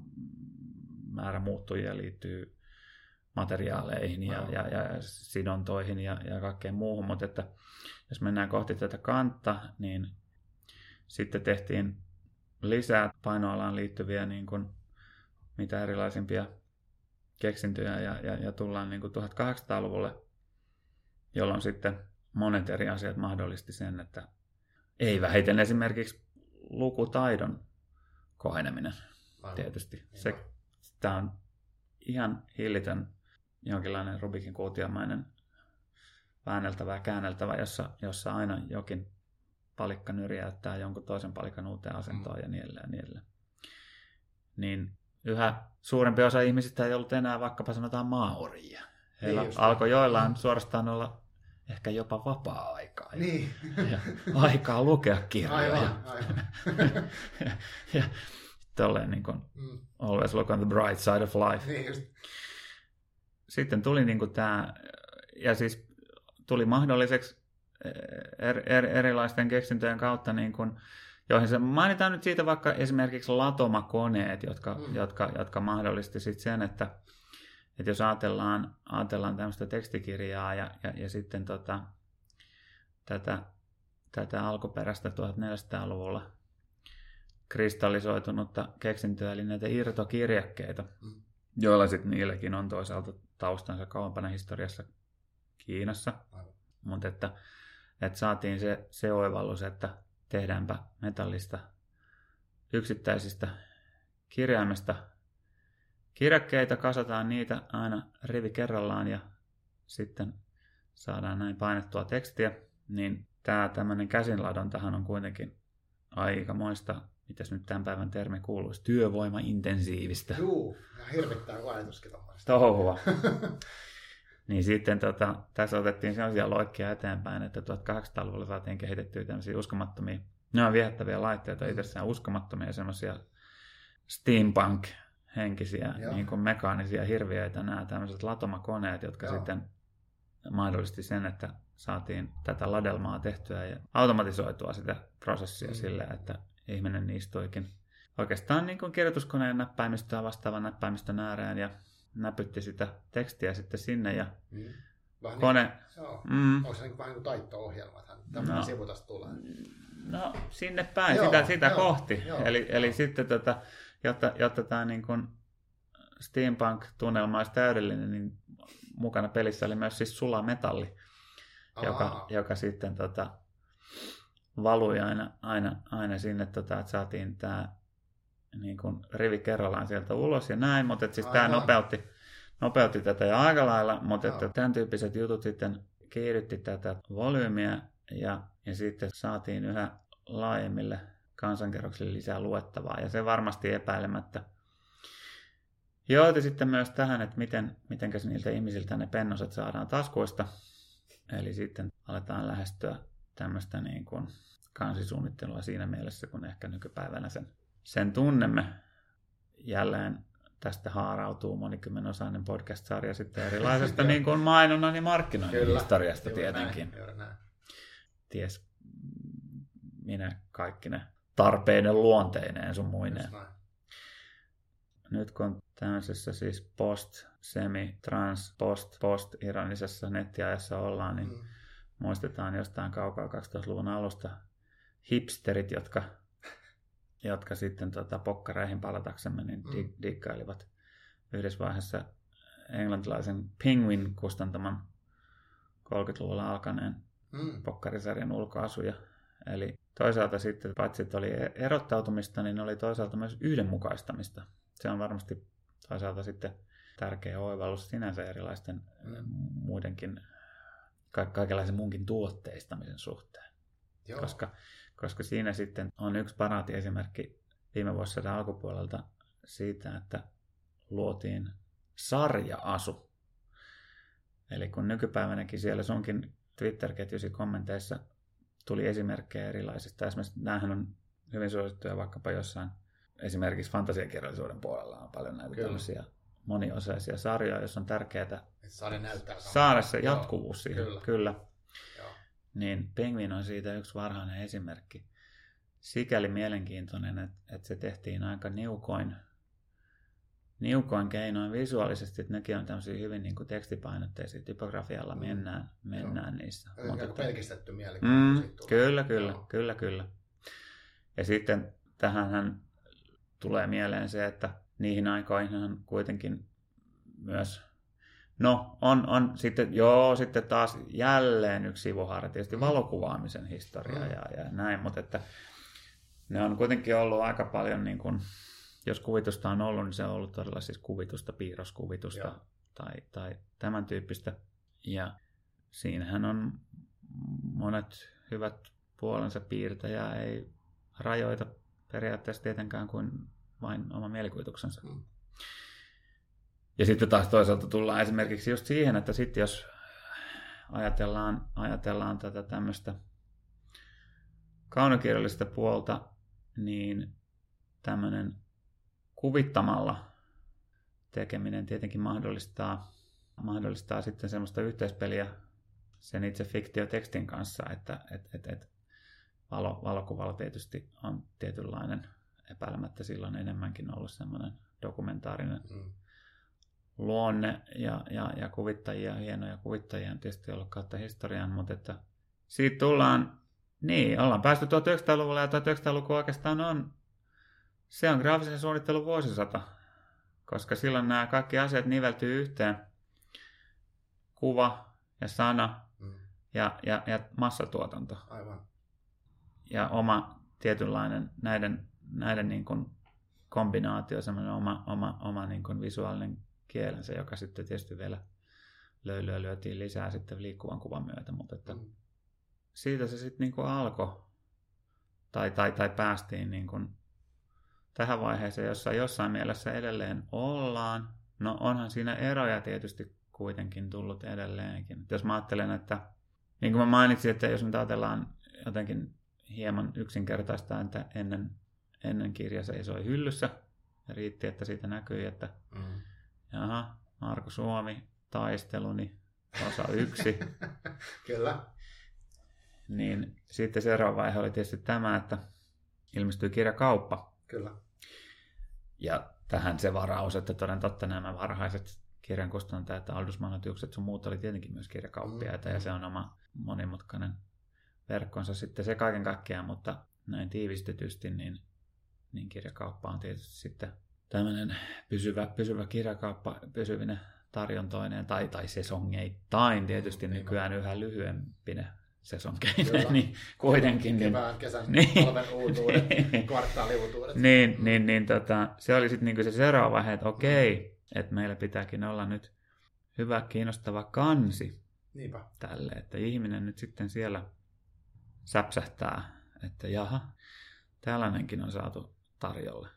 Speaker 2: määrä muuttujia liittyy materiaaleihin ja,
Speaker 1: Aivan.
Speaker 2: ja, ja sidontoihin ja, ja kaikkeen muuhun, mutta että jos mennään kohti tätä kantta, niin sitten tehtiin lisää painoalaan liittyviä niin kuin, mitä erilaisimpia keksintöjä ja, ja, ja tullaan niin kuin 1800-luvulle, jolloin sitten monet eri asiat mahdollisti sen, että ei vähiten esimerkiksi lukutaidon koheneminen. Tietysti. Se, tämä on ihan hillitön jonkinlainen Rubikin kuutiomainen väänneltävä ja käänneltävä, jossa, jossa aina jokin palikka nyrjäyttää jonkun toisen palikan uuteen asentoon
Speaker 1: Mm.
Speaker 2: ja niin edelleen. Ja niin, edelleen. niin yhä suurempi osa ihmisistä ei ollut enää vaikkapa sanotaan maaorjia. Heillä
Speaker 1: Niin
Speaker 2: alkoi joillain suorastaan olla ehkä jopa vapaa-aikaa ja,
Speaker 1: Niin.
Speaker 2: ja aikaa lukea kirjoja.
Speaker 1: Aivan, aivan.
Speaker 2: ja, ja tolleen niin kuin
Speaker 1: Mm.
Speaker 2: always look on the bright side of life.
Speaker 1: Niin just.
Speaker 2: Sitten tuli niin kuin tämä, ja siis tuli mahdolliseksi er, er, erilaisten keksintöjen kautta, niin kuin, joihin se, mainitaan nyt siitä vaikka esimerkiksi latomakoneet, jotka,
Speaker 1: Mm.
Speaker 2: jotka, jotka mahdollisti sitten sen, että, että jos ajatellaan, ajatellaan tämmöistä tekstikirjaa ja, ja, ja sitten tota, tätä, tätä alkuperäistä 1400-luvulla kristallisoitunutta keksintöä, eli näitä irtokirjakkeita,
Speaker 1: Mm.
Speaker 2: joilla sitten niilläkin on toisaalta taustansa kauempana historiassa Kiinassa. Mutta että, että saatiin se, se oivallus, että tehdäänpä metallista yksittäisistä kirjaimista. Kirjakkeita, kasataan niitä aina rivi kerrallaan ja sitten saadaan näin painettua tekstiä, niin tämä tämmöinen käsinladontahan on kuitenkin aikamoista, mitäs nyt tämän päivän termi kuuluisi, työvoimaintensiivistä.
Speaker 1: Juu, ja hirvittää ajatuskin
Speaker 2: Touhua. niin sitten tota, tässä otettiin sellaisia loikkia eteenpäin, että 1800-luvulla saatiin kehitettyä tämmöisiä uskomattomia, ne on viehättäviä laitteita mm. itsessään uskomattomia semmoisia steampunk henkisiä niin kuin mekaanisia hirviöitä, nämä tämmöiset latomakoneet, jotka Joo. sitten mahdollisti sen, että saatiin tätä ladelmaa tehtyä ja automatisoitua sitä prosessia mm. silleen, että ihminen istuikin oikeastaan niin kuin kirjoituskoneen näppäimistöä vastaavan näppäimistön ääreen ja näpytti sitä tekstiä sitten sinne ja mm.
Speaker 1: Vähän kone... Niin, joo. Mm. Onko se niin vähän niin kuin taitto-ohjelma, että tämmöinen no. sivu tästä tulee?
Speaker 2: No sinne päin, joo, sitä, sitä joo, kohti. Joo, eli, joo. eli sitten tota, jotta, jotta tämä niin kuin steampunk-tunnelma olisi täydellinen, niin mukana pelissä oli myös siis sulametalli, joka, joka sitten tota, valui aina, aina, aina sinne, tota, että saatiin tämä niin kuin rivi kerrallaan sieltä ulos ja näin, mutta siis tämä nopeutti, nopeutti tätä jo aika lailla, mutta että tämän tyyppiset jutut sitten kiihdytti tätä volyymiä ja, ja sitten saatiin yhä laajemmille kansankerroksille lisää luettavaa ja se varmasti epäilemättä johti sitten myös tähän, että miten, mitenkäs niiltä ihmisiltä ne pennoset saadaan taskuista. Eli sitten aletaan lähestyä tämmöistä niin kuin kansisuunnittelua siinä mielessä, kun ehkä nykypäivänä sen, sen tunnemme. Jälleen tästä haarautuu monikymmenosainen podcast-sarja sitten erilaisesta niin kuin mainonnan ja markkinoinnin Kyllä, historiasta tietenkin. Näin, Ties minä kaikki ne tarpeiden luonteineen sun muineen. Nyt kun tämmöisessä siis post, semi, trans, post, post ironisessa nettiajassa ollaan, niin mm. muistetaan jostain kaukaa 2000-luvun alusta hipsterit, jotka, jotka sitten tota, pokkareihin palataksemme niin mm. dig, diggailivat yhdessä vaiheessa englantilaisen Penguin kustantaman 30-luvulla alkaneen mm. pokkarisarjan ulkoasuja. Eli toisaalta sitten, paitsi että oli erottautumista, niin oli toisaalta myös yhdenmukaistamista. Se on varmasti toisaalta sitten tärkeä oivallus sinänsä erilaisten mm. muidenkin, ka- kaikenlaisen muunkin tuotteistamisen suhteen. Joo. Koska, koska siinä sitten on yksi paraatiesimerkki viime vuosisadan alkupuolelta siitä, että luotiin sarja-asu. Eli kun nykypäivänäkin siellä sunkin Twitter-ketjusi kommenteissa tuli esimerkkejä erilaisista. Esimerkiksi näähän on hyvin suosittuja vaikkapa jossain esimerkiksi fantasiakirjallisuuden puolella on paljon näitä Kyllä. tällaisia moniosaisia sarjoja, joissa on tärkeää
Speaker 1: saada, näyttää
Speaker 2: saada se jatkuvuus siihen. Kyllä. Kyllä. Niin Penguin on siitä yksi varhainen esimerkki. Sikäli mielenkiintoinen, että, että se tehtiin aika niukoin, niukoin keinoin visuaalisesti, että nekin on tämmöisiä hyvin niin kuin tekstipainotteisia, typografialla mm. mennään, mennään Joo. niissä.
Speaker 1: Eli Mutta, pelkistetty mieli.
Speaker 2: Mm, kyllä, kyllä, Joo. kyllä, kyllä. Ja sitten tähän tulee mieleen se, että niihin aikoihin kuitenkin myös, no on, on sitten, joo, sitten taas jälleen yksi sivuhaara, tietysti mm. valokuvaamisen historia mm. ja, ja näin, mutta että ne on kuitenkin ollut aika paljon niin kuin, jos kuvitusta on ollut, niin se on ollut todella siis kuvitusta, piirroskuvitusta tai, tai tämän tyyppistä. Ja siinähän on monet hyvät puolensa piirtäjä ei rajoita periaatteessa tietenkään kuin vain oma mielikuvituksensa. Mm. Ja sitten taas toisaalta tullaan esimerkiksi just siihen, että sitten jos ajatellaan, ajatellaan tätä tämmöistä kaunokirjallista puolta, niin tämmöinen kuvittamalla tekeminen tietenkin mahdollistaa, mahdollistaa sitten semmoista yhteispeliä sen itse fiktiotekstin kanssa, että et, et, et valo, valokuvalla tietysti on tietynlainen epäilemättä silloin enemmänkin ollut semmoinen dokumentaarinen mm. Luonne ja, ja, ja kuvittajia, hienoja kuvittajia on tietysti ollut kautta historian, mutta että siitä tullaan, niin, ollaan päästy 1900-luvulle ja 1900-luku oikeastaan on, se on graafisen suunnittelun vuosisata, koska silloin nämä kaikki asiat niveltyy yhteen, kuva ja sana mm. ja, ja, ja massatuotanto.
Speaker 1: Aivan.
Speaker 2: Ja oma tietynlainen näiden näiden niin kuin kombinaatio, semmoinen oma, oma, oma niin kuin visuaalinen kielensä, joka sitten tietysti vielä löylyä lyötiin lisää sitten liikkuvan kuvan myötä, mutta että
Speaker 1: Mm.
Speaker 2: siitä se sitten niin alkoi, tai, tai, tai päästiin niin kuin tähän vaiheeseen, jossa jossain mielessä edelleen ollaan. No onhan siinä eroja tietysti kuitenkin tullut edelleenkin. Jos mä ajattelen, että niin kuin mä mainitsin, että jos nyt ajatellaan jotenkin hieman yksinkertaista, että ennen, ennen kirja seisoi hyllyssä, ja riitti, että siitä näkyi, että
Speaker 1: Mm.
Speaker 2: Jaha, Marko Suomi, taisteluni, osa yksi,
Speaker 1: Kyllä.
Speaker 2: niin sitten seuraava vaihe oli tietysti tämä, että ilmestyi kirjakauppa.
Speaker 1: Kyllä.
Speaker 2: Ja tähän se varaus, että toden totta nämä varhaiset kirjan kustantajat, Aldus Manotiukset sun muut oli tietenkin myös kirjakauppiaita
Speaker 1: Mm,
Speaker 2: ja se on oma monimutkainen verkkonsa sitten se kaiken kaikkiaan, mutta näin tiivistetysti, niin, niin kirjakauppa on tietysti sitten tämmöinen pysyvä, pysyvä kirjakauppa pysyvinen tarjontoineen tai, tai sesongeittain tietysti
Speaker 1: Mm,
Speaker 2: nykyään yhä lyhyempinä sesonkeina, niin kuitenkin. Niin,
Speaker 1: Kevään, kesän,
Speaker 2: Niin.
Speaker 1: talven uutuudet, kvartaaliuutuudet.
Speaker 2: niin, niin, niin tota, se oli sitten niinku se seuraava vaihe, että okei, että meillä pitääkin olla nyt hyvä, kiinnostava kansi
Speaker 1: Niinpä.
Speaker 2: tälle, että ihminen nyt sitten siellä säpsähtää, että jaha, tällainenkin on saatu tarjolle.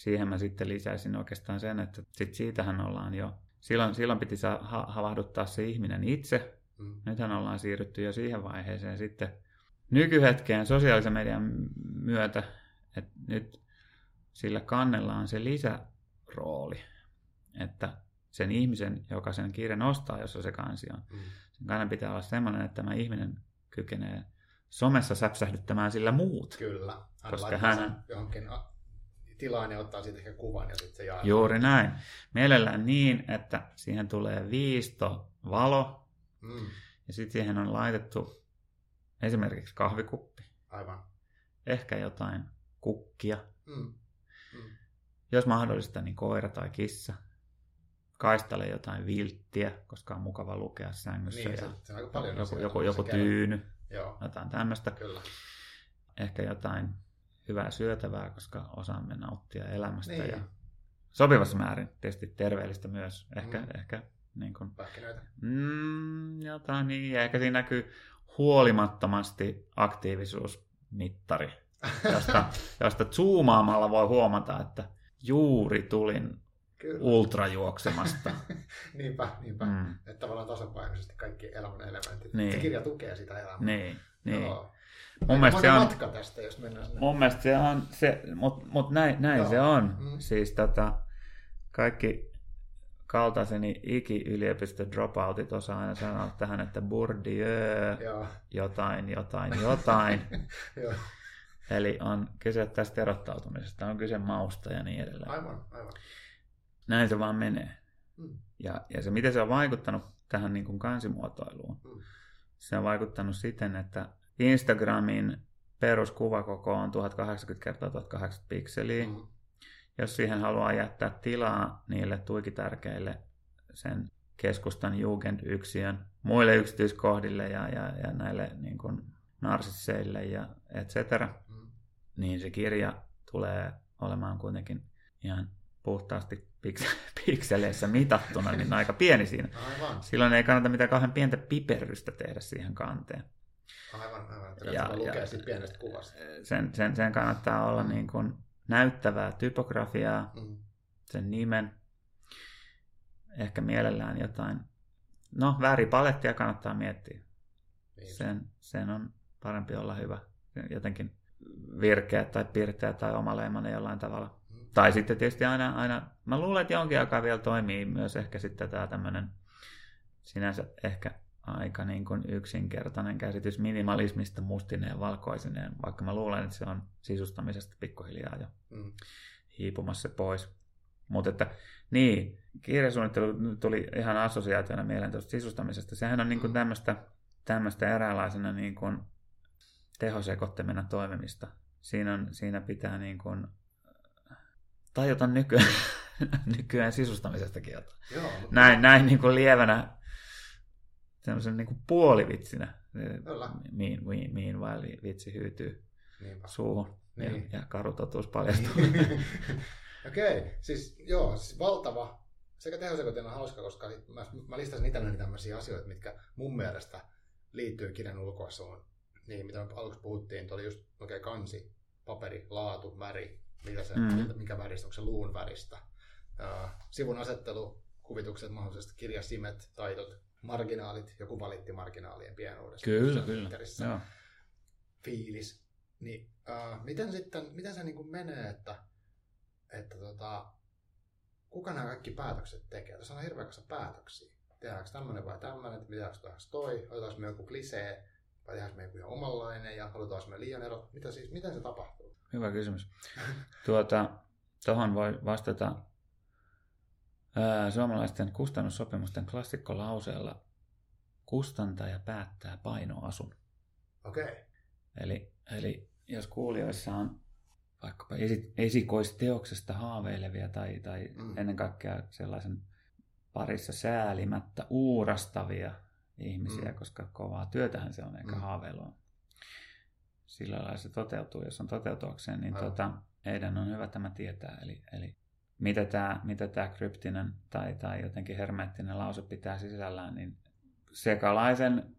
Speaker 2: Siihen mä sitten lisäisin oikeastaan sen, että sit siitähän ollaan jo, silloin, silloin piti saa, ha, havahduttaa se ihminen itse,
Speaker 1: Mm.
Speaker 2: nythän ollaan siirrytty jo siihen vaiheeseen sitten nykyhetkeen sosiaalisen median myötä, että nyt sillä kannella on se lisärooli, että sen ihmisen, joka sen kirjan ostaa, jossa se kansi on,
Speaker 1: Mm.
Speaker 2: sen kannen pitää olla sellainen, että tämä ihminen kykenee somessa säpsähdyttämään sillä muut.
Speaker 1: Kyllä. Hän
Speaker 2: Koska hän-
Speaker 1: sen johonkin a- tilaan ja ottaa siitä ehkä kuvan ja sitten se jaetaan.
Speaker 2: Juuri näin. Mielellään niin, että siihen tulee viisto valo
Speaker 1: Mm.
Speaker 2: ja sitten siihen on laitettu esimerkiksi kahvikuppi,
Speaker 1: Aivan.
Speaker 2: ehkä jotain kukkia,
Speaker 1: Mm. Mm.
Speaker 2: jos mahdollista, niin koira tai kissa. Kaistalle jotain vilttiä, koska on mukava lukea sängyssä.
Speaker 1: Niin,
Speaker 2: ja
Speaker 1: se, se on aika paljon
Speaker 2: joku,
Speaker 1: asioita,
Speaker 2: joku, joku tyyny,
Speaker 1: Joo,
Speaker 2: jotain tämmöistä.
Speaker 1: kyllä.
Speaker 2: Ehkä jotain hyvää syötävää, koska osaamme nauttia elämästä.
Speaker 1: Niin.
Speaker 2: Ja sopivassa määrin tietysti terveellistä myös. Ehkä,
Speaker 1: Mm.
Speaker 2: ehkä niin kuin,
Speaker 1: Pähkinöitä.
Speaker 2: mm, jotain niin. Ja ehkä siinä näkyy huolimattomasti aktiivisuusmittari, josta, josta zoomaamalla voi huomata, että juuri tulin
Speaker 1: Kyllä.
Speaker 2: ultrajuoksemasta.
Speaker 1: niinpä, niinpä.
Speaker 2: Mm.
Speaker 1: Että tavallaan tasapainoisesti kaikki elämän elementit.
Speaker 2: Niin.
Speaker 1: Se kirja tukee sitä elämää.
Speaker 2: Niin, niin.
Speaker 1: Joo.
Speaker 2: Mun mielestä se on,
Speaker 1: matka tästä, jos mennään sinne.
Speaker 2: mun mielestä se on, se, mutta mut näin, näin
Speaker 1: Joo.
Speaker 2: se on.
Speaker 1: Mm.
Speaker 2: Siis tota, kaikki kaltaiseni iki-yliopisto dropoutit osaa aina sanoa tähän, että Bourdieu, jotain, jotain, jotain. Eli on kyse tästä erottautumisesta, on kyse mausta ja niin edelleen.
Speaker 1: Aivan, aivan.
Speaker 2: Näin se vaan menee.
Speaker 1: Mm.
Speaker 2: Ja, ja se, miten se on vaikuttanut tähän niin kuin kansimuotoiluun,
Speaker 1: Mm.
Speaker 2: se on vaikuttanut siten, että Instagramin peruskuvakoko on 1080 x 1080 pikseliä.
Speaker 1: Mm.
Speaker 2: Jos siihen haluaa jättää tilaa niille tuikitärkeille sen keskustan Jugendyksiön muille yksityiskohdille ja, ja, ja näille niin kuin narsisseille ja et cetera,
Speaker 1: Mm.
Speaker 2: niin se kirja tulee olemaan kuitenkin ihan puhtaasti piks- pikseleissä mitattuna, niin aika pieni siinä.
Speaker 1: Aivan,
Speaker 2: Silloin ei kannata mitään kahden pientä piperrystä tehdä siihen kanteen.
Speaker 1: Aivan, aivan.
Speaker 2: Ja-
Speaker 1: lukee
Speaker 2: ja-
Speaker 1: pienestä kuvasta.
Speaker 2: Sen, sen, sen kannattaa olla
Speaker 1: Mm.
Speaker 2: niin kuin näyttävää typografiaa,
Speaker 1: Mm.
Speaker 2: sen nimen, ehkä mielellään jotain, no väripalettia kannattaa miettiä.
Speaker 1: Niin.
Speaker 2: Sen, sen on parempi olla hyvä, jotenkin virkeä tai pirteä tai omaleimainen jollain tavalla.
Speaker 1: Mm.
Speaker 2: Tai sitten tietysti aina, aina, mä luulen, että jonkin aikaa vielä toimii myös ehkä sitten tämä tämmöinen sinänsä ehkä aika niin kuin yksinkertainen käsitys minimalismista mustineen ja valkoisineen, vaikka mä luulen, että se on sisustamisesta pikkuhiljaa jo
Speaker 1: Mm.
Speaker 2: hiipumassa pois. Mutta että niin, kirjasuunnittelu tuli ihan assosiaationa mieleen tuosta sisustamisesta. Sehän on niin kuin
Speaker 1: Mm.
Speaker 2: tämmöistä, tämmöistä eräänlaisena niin kuin tehosekottimena toimimista. Siinä, on, siinä pitää niin kuin tajuta nykyään, nykyään sisustamisestakin jotain.
Speaker 1: Joo,
Speaker 2: Näin, näin niin kuin lievänä semmoisen niin kuin puolivitsinä.
Speaker 1: Kyllä.
Speaker 2: Miin, miin vai vitsi hyytyy
Speaker 1: Niinpä.
Speaker 2: suuhun ja,
Speaker 1: Niin.
Speaker 2: ja karu totuus paljastuu.
Speaker 1: Okei, siis joo, siis valtava sekä että on hauska, koska mä, mä listasin itselleni tämmöisiä asioita, mitkä mun mielestä liittyy kirjan ulkoasuun. Niin, mitä me aluksi puhuttiin, oli just okay, kansi, paperi, laatu, väri, mitä se, mm. mikä väristä, onko se luun väristä. Uh, sivun asettelu, kuvitukset, mahdollisesti kirjasimet, taidot, marginaalit, joku valitti marginaalien pienuudesta.
Speaker 2: Kyllä, kyllä. Joo.
Speaker 1: Fiilis. Niin, uh, miten sitten, miten se niin kuin menee, että, että tota, kuka nämä kaikki päätökset tekee? Tässä on hirveän kanssa päätöksiä. Tehdäänkö tämmöinen vai tämmöinen, tehdäänkö toi, otetaanko me joku klisee, vai tehdäänkö me joku ihan omanlainen ja halutaanko me liian erot? Mitä siis, miten se tapahtuu?
Speaker 2: Hyvä kysymys. tuota, tuohon voi vastata suomalaisten kustannussopimusten klassikkolauseella kustantaja päättää painoasun.
Speaker 1: Okei. Okay.
Speaker 2: Eli, eli jos kuulijoissa on vaikkapa esikoisteoksesta haaveilevia tai, tai mm. ennen kaikkea sellaisen parissa säälimättä uurastavia ihmisiä, mm. koska kovaa työtähän se on eikä mm. haaveilua. Sillä lailla se toteutuu, jos on toteutuakseen, niin tota, heidän on hyvä tämä tietää. Eli, eli mitä tämä, mitä tämä kryptinen tai, tai jotenkin hermeettinen lause pitää sisällään, niin sekalaisen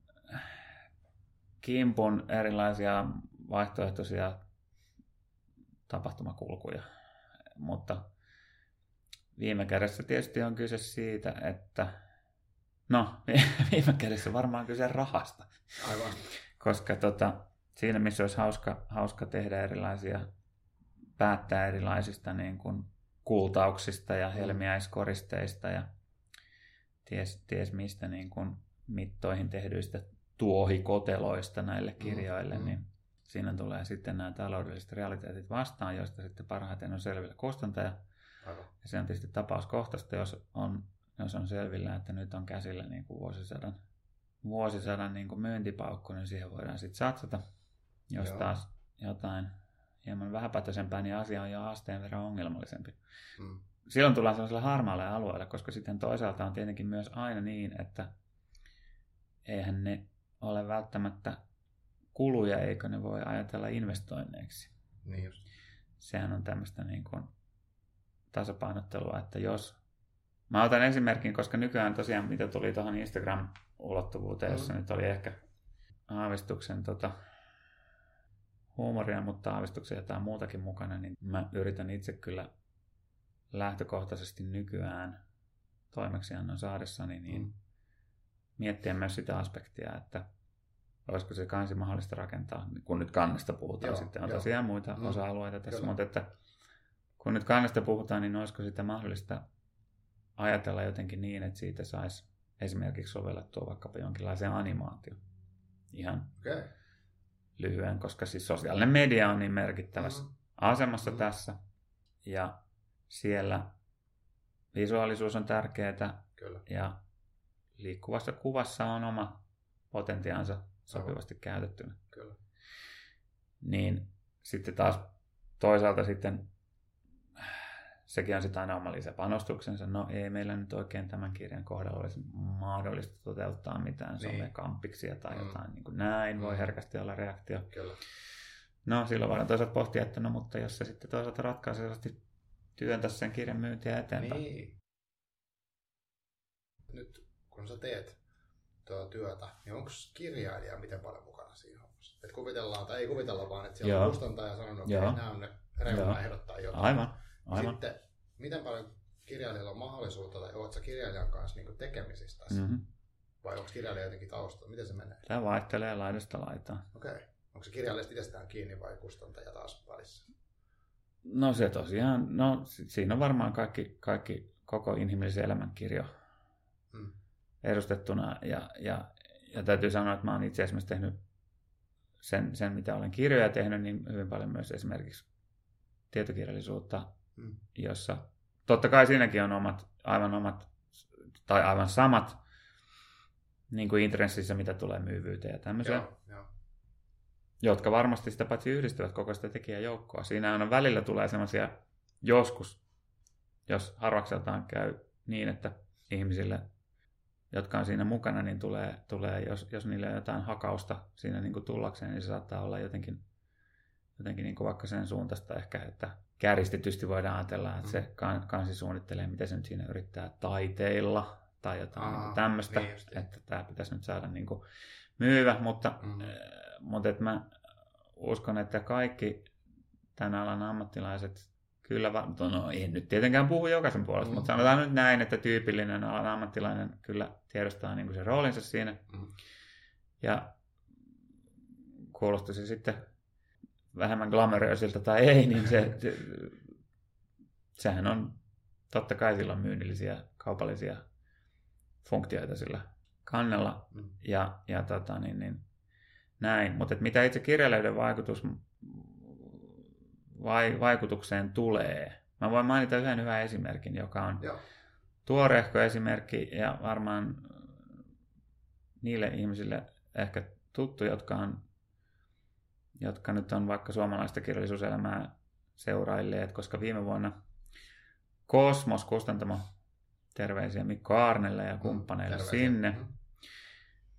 Speaker 2: kimpun erilaisia vaihtoehtoisia tapahtumakulkuja. Mutta viime kädessä tietysti on kyse siitä, että no, viime kädessä varmaan kyse rahasta.
Speaker 1: Aivan.
Speaker 2: Koska tota, siinä, missä olisi hauska, hauska tehdä erilaisia, päättää erilaisista niin kuin kultauksista ja mm. helmiäiskoristeista ja ties, ties mistä niin kuin mittoihin tehdyistä tuohikoteloista näille mm, kirjoille, mm, niin siinä tulee sitten nämä taloudelliset realiteetit vastaan, joista sitten parhaiten on selvillä kustantaja. Aivan. Ja se on tietysti tapauskohtaista, jos on, jos on selvillä, että nyt on käsillä niin kuin vuosisadan, vuosisadan niin kuin myyntipaukku, niin siihen voidaan sitten satsata. Jos Joo. taas jotain hieman vähäpätöisempää, niin asia on jo asteen verran ongelmallisempi. Hmm. Silloin tullaan sellaiselle harmaalle alueelle, koska sitten toisaalta on tietenkin myös aina niin, että eihän ne ole välttämättä kuluja, eikö ne voi ajatella investoinneiksi.
Speaker 1: Niin just.
Speaker 2: Sehän on tämmöistä niin kuin tasapainottelua, että jos... Mä otan esimerkin, koska nykyään tosiaan, mitä tuli tuohon Instagram-ulottuvuuteen, jossa mm. nyt oli ehkä aavistuksen tota, huumoria, mutta aavistuksen jotain muutakin mukana, niin mä yritän itse kyllä lähtökohtaisesti nykyään toimeksiannon saadessani niin mm. miettiä myös sitä aspektia, että olisiko se kansi mahdollista rakentaa, kun nyt kannesta puhutaan, joo, sitten on joo. tosiaan muita mm. osa-alueita tässä, Kyllä. mutta että kun nyt kannesta puhutaan, niin olisiko sitä mahdollista ajatella jotenkin niin, että siitä saisi esimerkiksi sovellettua vaikkapa jonkinlaiseen animaatio ihan okay. Lyhyen, koska siis sosiaalinen media on niin merkittävässä mm. asemassa mm. tässä ja siellä visuaalisuus on tärkeää
Speaker 1: Kyllä.
Speaker 2: ja liikkuvassa kuvassa on oma potentiaansa sopivasti käytettynä.
Speaker 1: Kyllä.
Speaker 2: Niin sitten taas toisaalta sitten sekin on sitten aina oma lisäpanostuksensa. No ei meillä nyt oikein tämän kirjan kohdalla olisi mahdollista toteuttaa mitään niin. somekampiksia tai mm. jotain niin kuin näin. Mm. Voi herkästi olla reaktio.
Speaker 1: Kyllä.
Speaker 2: No silloin voidaan toisaalta pohtia, että no mutta jos se sitten toisaalta ratkaisevasti työntä sen kirjan myyntiä eteenpäin.
Speaker 1: Niin. Nyt kun sä teet tuota työtä, niin onko kirjailija miten paljon mukana siinä hommassa? Että kuvitellaan, tai ei kuvitella vaan, että siellä Joo. on kustantaja sanonut, että nämä on ne reunaehdot tai jotain.
Speaker 2: Aivan. Aivan.
Speaker 1: Sitten, miten paljon kirjailijalla on mahdollisuutta, tai oletko kirjailijan kanssa niin tekemisissä tässä? Mm-hmm. Vai onko kirjailija jotenkin taustalla? Miten se menee?
Speaker 2: Tämä vaihtelee laidasta laitaan.
Speaker 1: Okei. Okay. Onko se kirjailija itsestään kiinni vai kustantaja taas välissä?
Speaker 2: No se tosiaan, no siinä on varmaan kaikki, kaikki koko inhimillisen elämän kirjo hmm. edustettuna. Ja, ja, ja täytyy sanoa, että mä oon itse esimerkiksi tehnyt sen, sen, mitä olen kirjoja tehnyt, niin hyvin paljon myös esimerkiksi tietokirjallisuutta, hmm. jossa totta kai siinäkin on omat, aivan omat tai aivan samat niin kuin intressissä, mitä tulee myyvyyteen ja tämmöiseen. Joo, joo jotka varmasti sitä paitsi yhdistävät koko sitä tekijäjoukkoa. Siinä on välillä tulee semmoisia joskus, jos harvakseltaan käy niin, että ihmisille, jotka on siinä mukana, niin tulee, tulee jos, jos niille on jotain hakausta siinä niin kuin tullakseen, niin se saattaa olla jotenkin, jotenkin niin kuin vaikka sen suuntaista ehkä, että kärjistetysti voidaan ajatella, että mm. se kansi suunnittelee, miten se nyt siinä yrittää taiteilla tai jotain Aa, niin tämmöistä, niin että tämä pitäisi nyt saada niin kuin myyvä, mutta, mm. äh, mutta että mä uskon, että kaikki tämän alan ammattilaiset kyllä, no en nyt tietenkään puhu jokaisen puolesta, mm. mutta sanotaan nyt näin, että tyypillinen alan ammattilainen kyllä tiedostaa niin kuin sen roolinsa siinä. Mm. Ja kuulosti se sitten vähemmän glamoröisiltä tai ei, niin se, se, sehän on, totta kai sillä on myynnillisiä kaupallisia funktioita sillä kannella mm. ja, ja tota, niin, niin, näin. Mutta mitä itse kirjailijoiden vaikutus, vai, vaikutukseen tulee? Mä voin mainita yhden hyvän esimerkin, joka on Joo. tuorehko esimerkki ja varmaan niille ihmisille ehkä tuttu, jotka, on, jotka nyt on vaikka suomalaista kirjallisuuselämää seurailleet, koska viime vuonna Kosmos kustantamo terveisiä Mikko Arnelle ja mm, kumppaneille mm, sinne,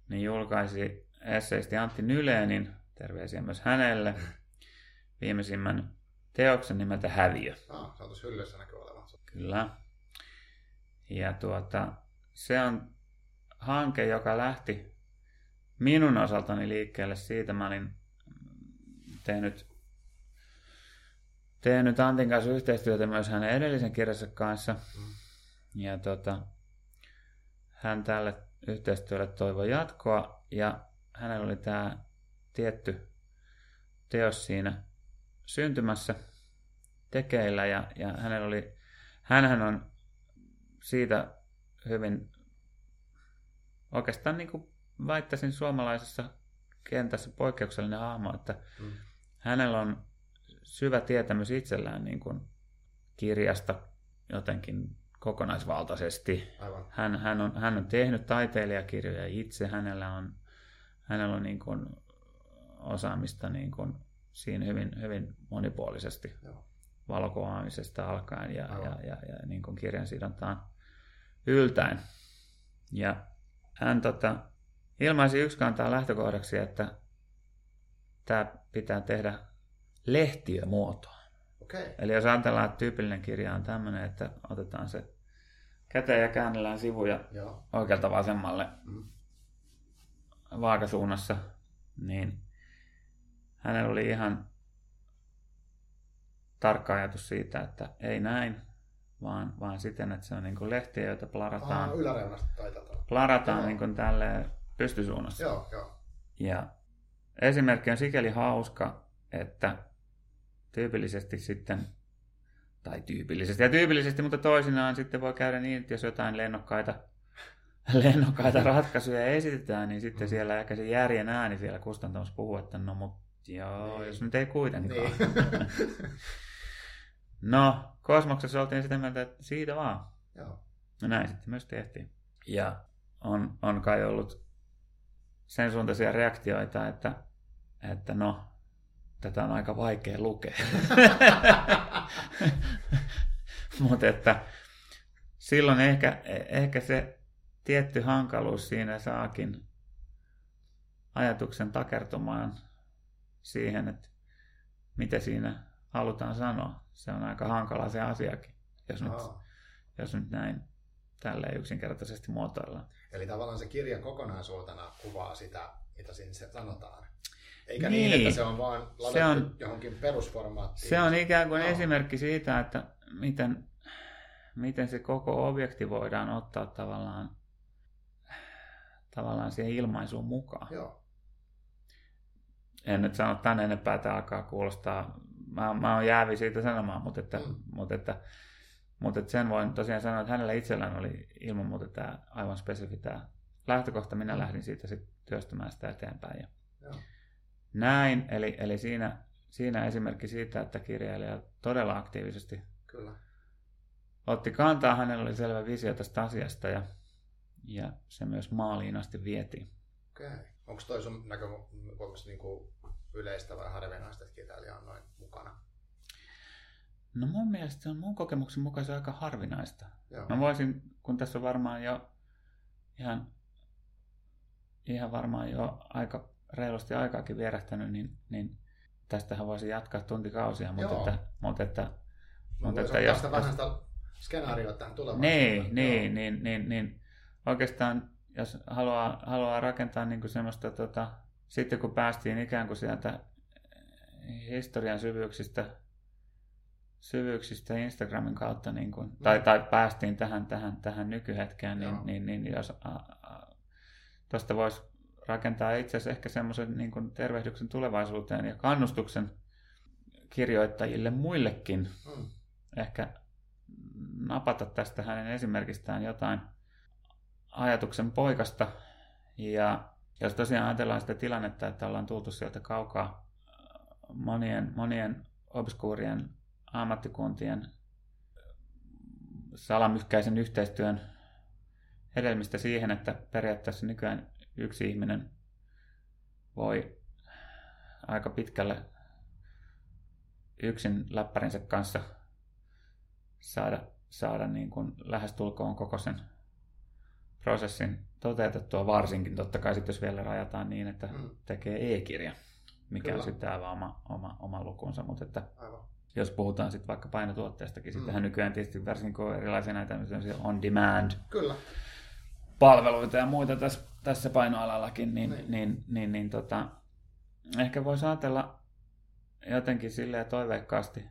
Speaker 2: niin julkaisi esseisti Antti Nyleenin, terveisiä myös hänelle, viimeisimmän teoksen nimeltä Häviö.
Speaker 1: Ah, se on tuossa hyllyssä näkyy olevan.
Speaker 2: Kyllä. Ja tuota, se on hanke, joka lähti minun osaltani liikkeelle siitä. Mä olin tehnyt, tehnyt Antin kanssa yhteistyötä myös hänen edellisen kirjansa kanssa. Mm. Ja tuota, hän tälle yhteistyölle toivoi jatkoa ja hänellä oli tämä tietty teos siinä syntymässä tekeillä ja, ja hänellä oli, hänhän on siitä hyvin oikeastaan niin kuin väittäisin suomalaisessa kentässä poikkeuksellinen hahmo, että mm. Hänellä on syvä tietämys itsellään niin kuin kirjasta jotenkin kokonaisvaltaisesti. Aivan. Hän, hän, on, hän on tehnyt taiteilijakirjoja itse, hänellä on, hänellä on niin kuin osaamista niin kuin siinä hyvin, hyvin monipuolisesti Joo. valokuvaamisesta alkaen ja, ja, ja, ja niin kuin kirjan sidontaan yltäen. Ja hän tota, ilmaisi yksi kantaa lähtökohdaksi, että tämä pitää tehdä lehtiömuotoon. Okay. Eli jos ajatellaan, että tyypillinen kirja on tämmöinen, että otetaan se käteen ja käännellään sivuja Joo. oikealta vasemmalle mm. vaakasuunnassa, niin hänellä oli ihan tarkka ajatus siitä, että ei näin, vaan, vaan siten, että se on niin kuin lehtiä, joita plarataan,
Speaker 1: Aha, yläreunasta taitaa
Speaker 2: plarataan niin kuin tälle pystysuunnassa.
Speaker 1: Joo, joo.
Speaker 2: Ja esimerkki on sikäli hauska, että tyypillisesti sitten, tai tyypillisesti ja tyypillisesti, mutta toisinaan sitten voi käydä niin, että jos jotain lennokkaita lennokkaita ratkaisuja esitetään, niin sitten mm. siellä ehkä se järjen ääni siellä kustantamossa puhuu, että no mutta Joo, niin. jos nyt ei kuitenkaan. Niin. no, kosmoksessa oltiin sitä mieltä, että siitä vaan. Joo. No näin sitten myös tehtiin. Ja on, on kai ollut sen suuntaisia reaktioita, että, että no, tätä on aika vaikea lukea. Mutta että silloin ehkä, ehkä se tietty hankaluus siinä saakin ajatuksen takertumaan siihen, että mitä siinä halutaan sanoa. Se on aika hankala se asiakin, jos, nyt, jos nyt näin tälleen yksinkertaisesti muotoillaan.
Speaker 1: Eli tavallaan se kirja kokonaisuutena kuvaa sitä, mitä siinä sanotaan. Eikä niin, niin että se on vaan se on, johonkin perusformaattiin.
Speaker 2: Se on ikään kuin no. esimerkki siitä, että miten, miten se koko objekti voidaan ottaa tavallaan, tavallaan siihen ilmaisuun mukaan. Joo en nyt sano tänne enempää, että alkaa kuulostaa, mä, mä oon jäävi siitä sanomaan, mutta, että, mm. mutta, että, mutta sen voin tosiaan sanoa, että hänellä itsellään oli ilman muuta tämä aivan spesifi tämä lähtökohta, minä mm. lähdin siitä sitten työstämään sitä eteenpäin. Ja Joo. Näin, eli, eli siinä, siinä esimerkki siitä, että kirjailija todella aktiivisesti Kyllä. otti kantaa, hänellä oli selvä visio tästä asiasta ja, ja se myös maaliin asti vietiin.
Speaker 1: Okei. Okay. Onko toi sun näkökulmasta niin yleistä vai harvinaista, että kirjailija on noin mukana?
Speaker 2: No mun mielestä se on mun kokemuksen mukaan se aika harvinaista. Joo. Mä voisin, kun tässä on varmaan jo ihan, ihan varmaan jo aika reilusti aikaakin vierähtänyt, niin, niin tästähän voisi jatkaa tuntikausia, mutta
Speaker 1: Joo.
Speaker 2: että, mutta että,
Speaker 1: Mä
Speaker 2: mutta että jos,
Speaker 1: vähän sitä skenaarioa tähän tulevaisuuteen.
Speaker 2: niin, niin, niin, niin, niin, oikeastaan jos haluaa, haluaa rakentaa niin kuin semmoista, tota, sitten kun päästiin ikään kuin sieltä historian syvyyksistä, syvyyksistä Instagramin kautta, niin kuin, tai, tai päästiin tähän, tähän, tähän nykyhetkeen, niin,
Speaker 1: Joo.
Speaker 2: niin, niin jos tuosta voisi rakentaa itse asiassa ehkä semmoisen niin kuin tervehdyksen tulevaisuuteen ja kannustuksen kirjoittajille muillekin
Speaker 1: Mm.
Speaker 2: ehkä napata tästä hänen esimerkistään jotain ajatuksen poikasta. Ja jos tosiaan ajatellaan sitä tilannetta, että ollaan tultu sieltä kaukaa monien, monien obskuurien ammattikuntien salamyhkäisen yhteistyön hedelmistä siihen, että periaatteessa nykyään yksi ihminen voi aika pitkälle yksin läppärinsä kanssa saada, saada niin kuin lähestulkoon koko sen prosessin toteutettua, varsinkin totta kai sitten jos vielä rajataan niin, että
Speaker 1: Mm.
Speaker 2: tekee e-kirja, mikä
Speaker 1: Kyllä.
Speaker 2: on sitten aivan oma, oma, oma lukunsa, mutta että
Speaker 1: Aivan.
Speaker 2: Jos puhutaan sitten vaikka painotuotteestakin,
Speaker 1: Mm.
Speaker 2: sittenhän nykyään tietysti varsinkin kun on erilaisia näitä on-demand
Speaker 1: Kyllä.
Speaker 2: palveluita ja muita tässä, tässä painoalallakin, niin,
Speaker 1: Niin.
Speaker 2: niin. Niin, niin, niin tota, ehkä voisi ajatella jotenkin silleen toiveikkaasti,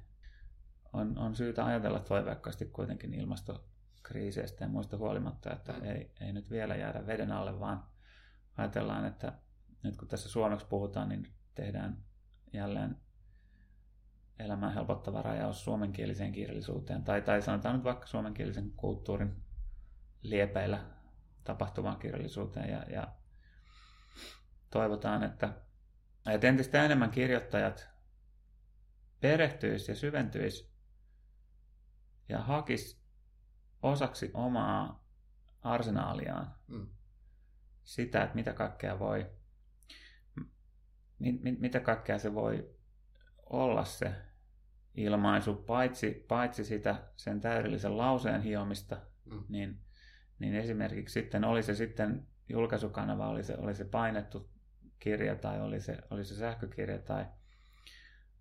Speaker 2: on, on syytä ajatella toiveikkaasti kuitenkin ilmastokriiseistä ja muista huolimatta, että
Speaker 1: Mm.
Speaker 2: ei, ei nyt vielä jäädä veden alle, vaan ajatellaan, että nyt kun tässä suomeksi puhutaan, niin tehdään jälleen elämää helpottava rajaus suomenkieliseen kirjallisuuteen, tai, tai sanotaan nyt vaikka suomenkielisen kulttuurin liepeillä tapahtuvaan kirjallisuuteen ja, ja toivotaan, että, että entistä enemmän kirjoittajat perehtyisi ja syventyisi ja hakisi osaksi omaa arsenaaliaan
Speaker 1: Mm.
Speaker 2: sitä, että mitä kaikkea voi, mi, mi, mitä kaikkea se voi olla se ilmaisu, paitsi, paitsi sitä sen täydellisen lauseen hiomista,
Speaker 1: Mm.
Speaker 2: niin, niin esimerkiksi sitten oli se sitten julkaisukanava, oli se, oli se painettu kirja tai oli se, oli se sähkökirja tai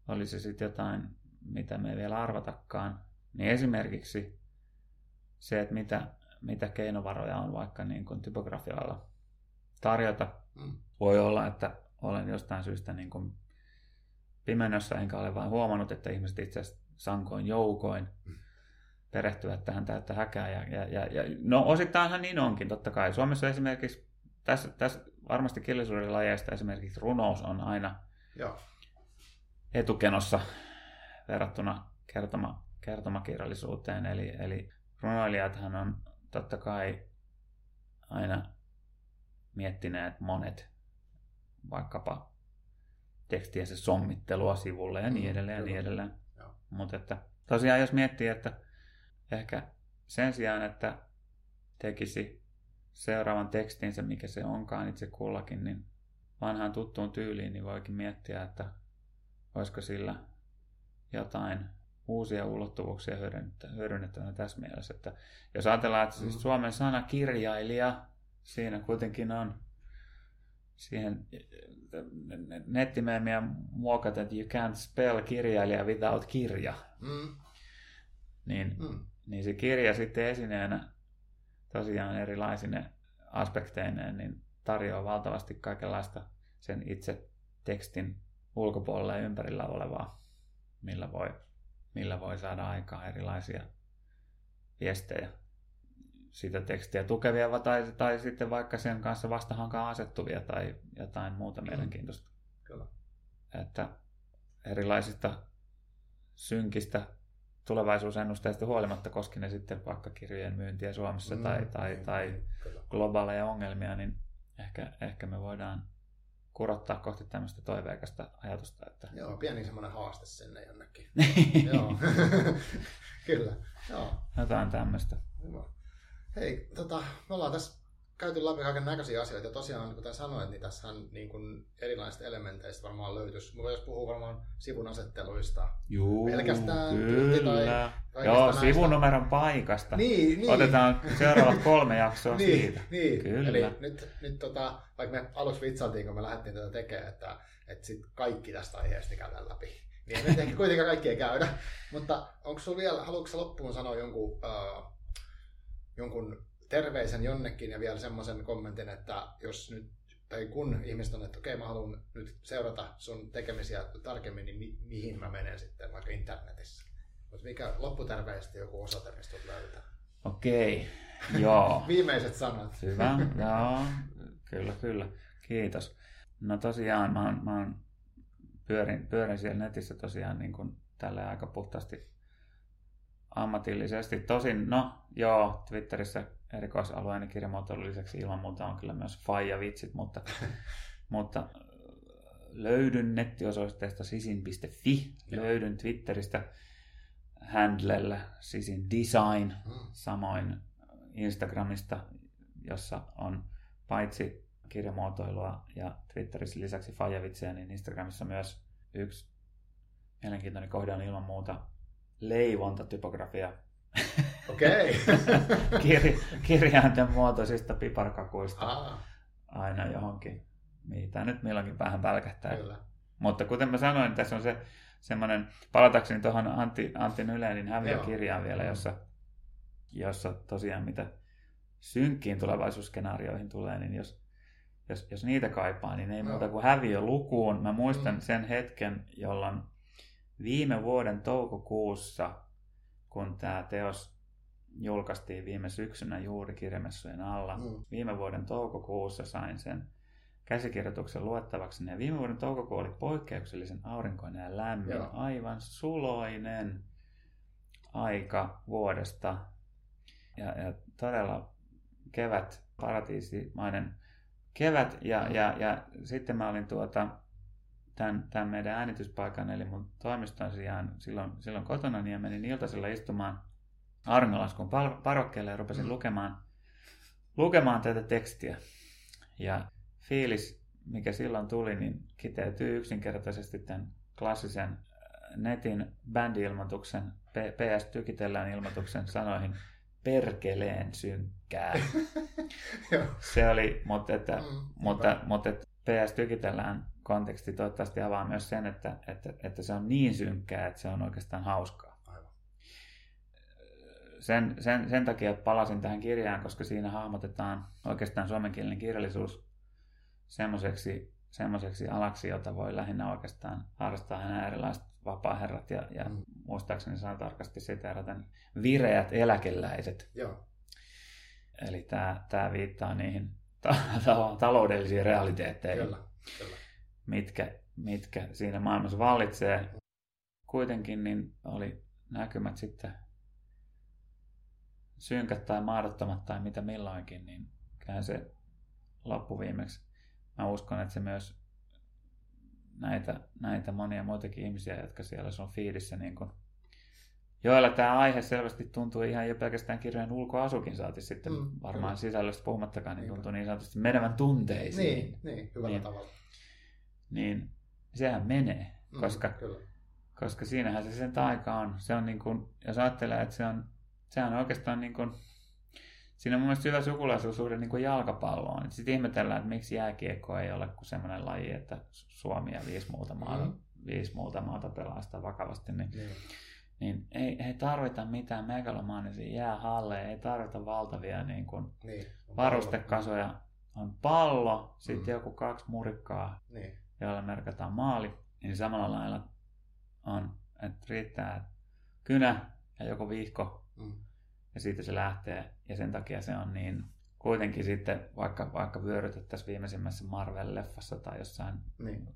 Speaker 2: oli se sitten jotain, mitä me ei vielä arvatakaan, niin esimerkiksi se, että mitä, mitä keinovaroja on vaikka niin kuin typografialla tarjota.
Speaker 1: Mm.
Speaker 2: Voi olla, että olen jostain syystä niin kuin pimennossa, enkä ole vain huomannut, että ihmiset itse asiassa sankoin joukoin perehtyvät tähän täyttä häkää. Ja, ja, ja, ja, no osittainhan niin onkin, totta kai. Suomessa esimerkiksi, tässä, tässä varmasti kirjallisuuden lajeista esimerkiksi runous on aina
Speaker 1: Joo.
Speaker 2: etukenossa verrattuna kertoma, kertomakirjallisuuteen. Eli, eli runoilijathan on totta kai aina miettineet monet vaikkapa tekstiensä sommittelua sivulle ja niin
Speaker 1: Mm,
Speaker 2: edelleen ja niin edelleen. Mutta että tosiaan jos miettii, että ehkä sen sijaan, että tekisi seuraavan tekstinsä, mikä se onkaan itse kullakin, niin vanhaan tuttuun tyyliin, niin voikin miettiä, että olisiko sillä jotain uusia ulottuvuuksia hyödynnettävänä, tässä mielessä. Että jos ajatellaan, että siis
Speaker 1: Mm.
Speaker 2: Suomen sana kirjailija, siinä kuitenkin on siihen nettimeemiä muokata, että you can't spell kirjailija without kirja.
Speaker 1: Mm.
Speaker 2: Niin,
Speaker 1: Mm.
Speaker 2: niin se kirja sitten esineenä tosiaan erilaisine aspekteineen niin tarjoaa valtavasti kaikenlaista sen itse tekstin ulkopuolella ja ympärillä olevaa, millä voi, millä voi saada aikaan erilaisia viestejä sitä tekstiä tukevia tai, tai sitten vaikka sen kanssa vastahankaan asettuvia tai jotain muuta mielenkiintoista.
Speaker 1: Kyllä.
Speaker 2: Että erilaisista synkistä tulevaisuusennusteista huolimatta, koski ne sitten vaikka kirjojen myyntiä Suomessa
Speaker 1: Mm,
Speaker 2: tai, tai,
Speaker 1: niin,
Speaker 2: tai
Speaker 1: niin, kyllä.
Speaker 2: globaaleja ongelmia, niin ehkä, ehkä me voidaan kurottaa kohti tämmöistä toiveikasta ajatusta. Että...
Speaker 1: Joo, pieni semmoinen haaste sinne jonnekin. Joo. Kyllä. Joo.
Speaker 2: Jotain tämmöistä.
Speaker 1: Hyvä. Hei, tota, me ollaan tässä käyty läpi kaiken näköisiä asioita ja tosiaan, kuten sanoit, niin tässähän niin kuin erilaisista elementeistä varmaan löytyisi. Me voitaisiin puhua varmaan sivun asetteluista.
Speaker 2: Juu,
Speaker 1: Pelkästään tai
Speaker 2: kyllä.
Speaker 1: kaikista
Speaker 2: Joo,
Speaker 1: näistä.
Speaker 2: sivunumeron paikasta.
Speaker 1: Niin, niin.
Speaker 2: Otetaan seuraavat kolme jaksoa
Speaker 1: niin,
Speaker 2: siitä.
Speaker 1: Niin,
Speaker 2: Kyllä.
Speaker 1: eli nyt, nyt tota, vaikka me aluksi vitsailtiin, kun me lähdettiin tätä tekemään, että, että sit kaikki tästä aiheesta käydään läpi. Niin me ehkä kuitenkaan kaikkia käydä. Mutta onko sulla vielä, haluatko loppuun sanoa jonkun, uh, jonkun terveisen jonnekin ja vielä semmoisen kommentin, että jos nyt tai kun ihmiset on, että okei, okay, mä haluan nyt seurata sun tekemisiä tarkemmin, niin mi- mihin mä menen sitten vaikka internetissä. Mutta mikä lopputerveisesti joku osoite, mistä löytää?
Speaker 2: Okei, okay. joo.
Speaker 1: Viimeiset sanat.
Speaker 2: Hyvä, joo. Kyllä, kyllä. Kiitos. No tosiaan, mä, oon, mä oon pyörin, pyörin siellä netissä tosiaan niin kuin tällä aika puhtaasti ammatillisesti. Tosin, no joo, Twitterissä erikoisalueen kirjamuotoilun lisäksi ilman muuta on kyllä myös faija-vitsit, mutta, mutta löydyn nettiosoitteesta sisin.fi, löydyn Twitteristä handlella sisin design, mm. samoin Instagramista, jossa on paitsi kirjamuotoilua ja Twitterissä lisäksi faijavitsejä, niin Instagramissa myös yksi mielenkiintoinen kohde on ilman muuta leivonta typografia
Speaker 1: Okei.
Speaker 2: Okay. Kir, kirjainten muotoisista piparkakuista ah. aina johonkin, mitä nyt milloinkin vähän välkähtää. Kyllä. Mutta kuten mä sanoin, tässä on se semmoinen, palatakseni tuohon Antti, Antti Nylenin häviökirjaan vielä, jossa, jossa tosiaan mitä synkkiin tulevaisuusskenaarioihin tulee, niin jos, jos, jos niitä kaipaa, niin ei muuta kuin häviö lukuun. Mä muistan mm. sen hetken, jolloin viime vuoden toukokuussa, kun tämä teos julkaistiin viime syksynä juuri kirjamessujen alla. Mm. Viime vuoden toukokuussa sain sen käsikirjoituksen luettavaksi. Ja viime vuoden toukokuu oli poikkeuksellisen aurinkoinen ja lämmin, Joo. aivan suloinen aika vuodesta. Ja, ja todella kevät, paratiisimainen kevät. Ja, mm. ja, ja sitten mä olin tuota, tämän, tämän meidän äänityspaikan, eli mun toimiston sijaan silloin, silloin kotona, niin menin iltasella istumaan Arngolaskun parokkeelle ja rupesin mm. lukemaan, lukemaan tätä tekstiä. Ja fiilis, mikä silloin tuli, niin kiteytyy yksinkertaisesti tämän klassisen äh, netin bändi-ilmoituksen, PS tykitellään ilmoituksen sanoihin perkeleen synkkää. Se oli, mutta, että, mm, mutta, mutta että PS tykitellään konteksti toivottavasti avaa myös sen, että, että, että se on niin synkkää, että se on oikeastaan hauskaa sen, sen, sen takia palasin tähän kirjaan, koska siinä hahmotetaan oikeastaan suomenkielinen kirjallisuus semmoiseksi, semmoiseksi alaksi, jota voi lähinnä oikeastaan harrastaa hänen erilaiset vapaaherrat ja, ja mm. muistaakseni saa tarkasti siteerata vireät eläkeläiset.
Speaker 1: Joo.
Speaker 2: Eli tämä, tämä viittaa niihin ta- ta- taloudellisiin realiteetteihin,
Speaker 1: kyllä, kyllä.
Speaker 2: Mitkä, mitkä siinä maailmassa vallitsee. Kuitenkin niin oli näkymät sitten synkät tai mahdottomat tai mitä milloinkin, niin kyllä se loppuviimeksi. Mä uskon, että se myös näitä, näitä monia muitakin ihmisiä, jotka siellä sun fiidissä, niin kun, joilla tämä aihe selvästi tuntuu ihan jo pelkästään kirjojen ulkoasukin saati sitten mm, varmaan kyllä. sisällöstä puhumattakaan, niin tuntuu niin sanotusti menevän tunteisiin.
Speaker 1: Niin, niin hyvällä niin, tavalla.
Speaker 2: Niin sehän menee, mm, koska, kyllä. koska siinähän se sen taika on. Se on niin kuin, jos ajattelee, että se on sehän on oikeastaan niin kuin, siinä on mun mielestä hyvä sukulaisuussuhde niin kuin jalkapalloon. Sitten ihmetellään, että miksi jääkiekko ei ole kuin semmoinen laji, että Suomi ja viisi muuta maata, mm. viisi muuta maata pelaa sitä vakavasti. Niin, mm. niin ei, ei tarvita mitään megalomaanisia jäähalleja, ei tarvita valtavia niin kuin niin, varustekasoja. On pallo, sitten mm. joku kaksi murikkaa, niin. Joilla merkataan maali. Niin samalla lailla on, että riittää kynä ja joku viikko Mm. Ja siitä se lähtee. Ja sen takia se on niin kuitenkin sitten, vaikka, vaikka vyörytettäisiin viimeisimmässä Marvel-leffassa tai jossain, niin.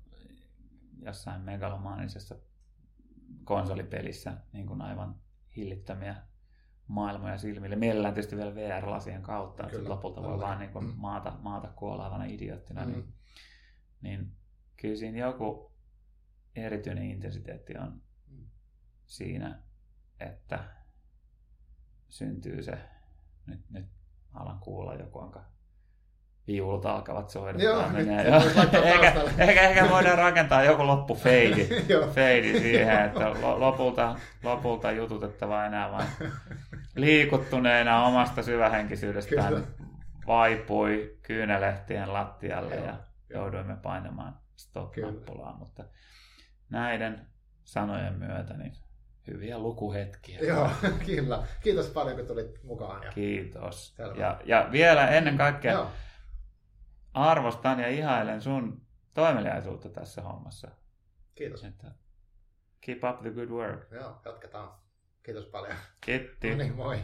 Speaker 2: jossain megalomaanisessa konsolipelissä niin kuin aivan hillittömiä maailmoja silmille. Mielellään tietysti vielä VR-lasien kautta, Kyllä. että lopulta voi vaan niin kuin mm. maata, maata kuolaavana idioottina. Mm. Niin, niin kyllä siinä joku erityinen intensiteetti on mm. siinä, että syntyy se, nyt, nyt alan kuulla joku, onka viulut alkavat soida. Joo, menee. Joo. ehkä, ehkä, ehkä, voidaan rakentaa joku loppufeidi feidi siihen, että lopulta, lopulta jututettava enää vain liikuttuneena omasta syvähenkisyydestään Kyllä. vaipui kyynelehtien lattialle Joo. ja jouduimme painamaan stop-nappulaan, mutta näiden sanojen myötä niin hyviä lukuhetkiä.
Speaker 1: Joo, kyllä. Kiitos paljon, kun tulit mukaan. Ja...
Speaker 2: Kiitos.
Speaker 1: Selvä.
Speaker 2: Ja, ja vielä ennen kaikkea
Speaker 1: Joo,
Speaker 2: arvostan ja ihailen sun toimeliaisuutta tässä hommassa.
Speaker 1: kiitos.
Speaker 2: Että keep up the good work.
Speaker 1: Joo, jatketaan. Kiitos paljon.
Speaker 2: Kiitti.
Speaker 1: No niin, moi.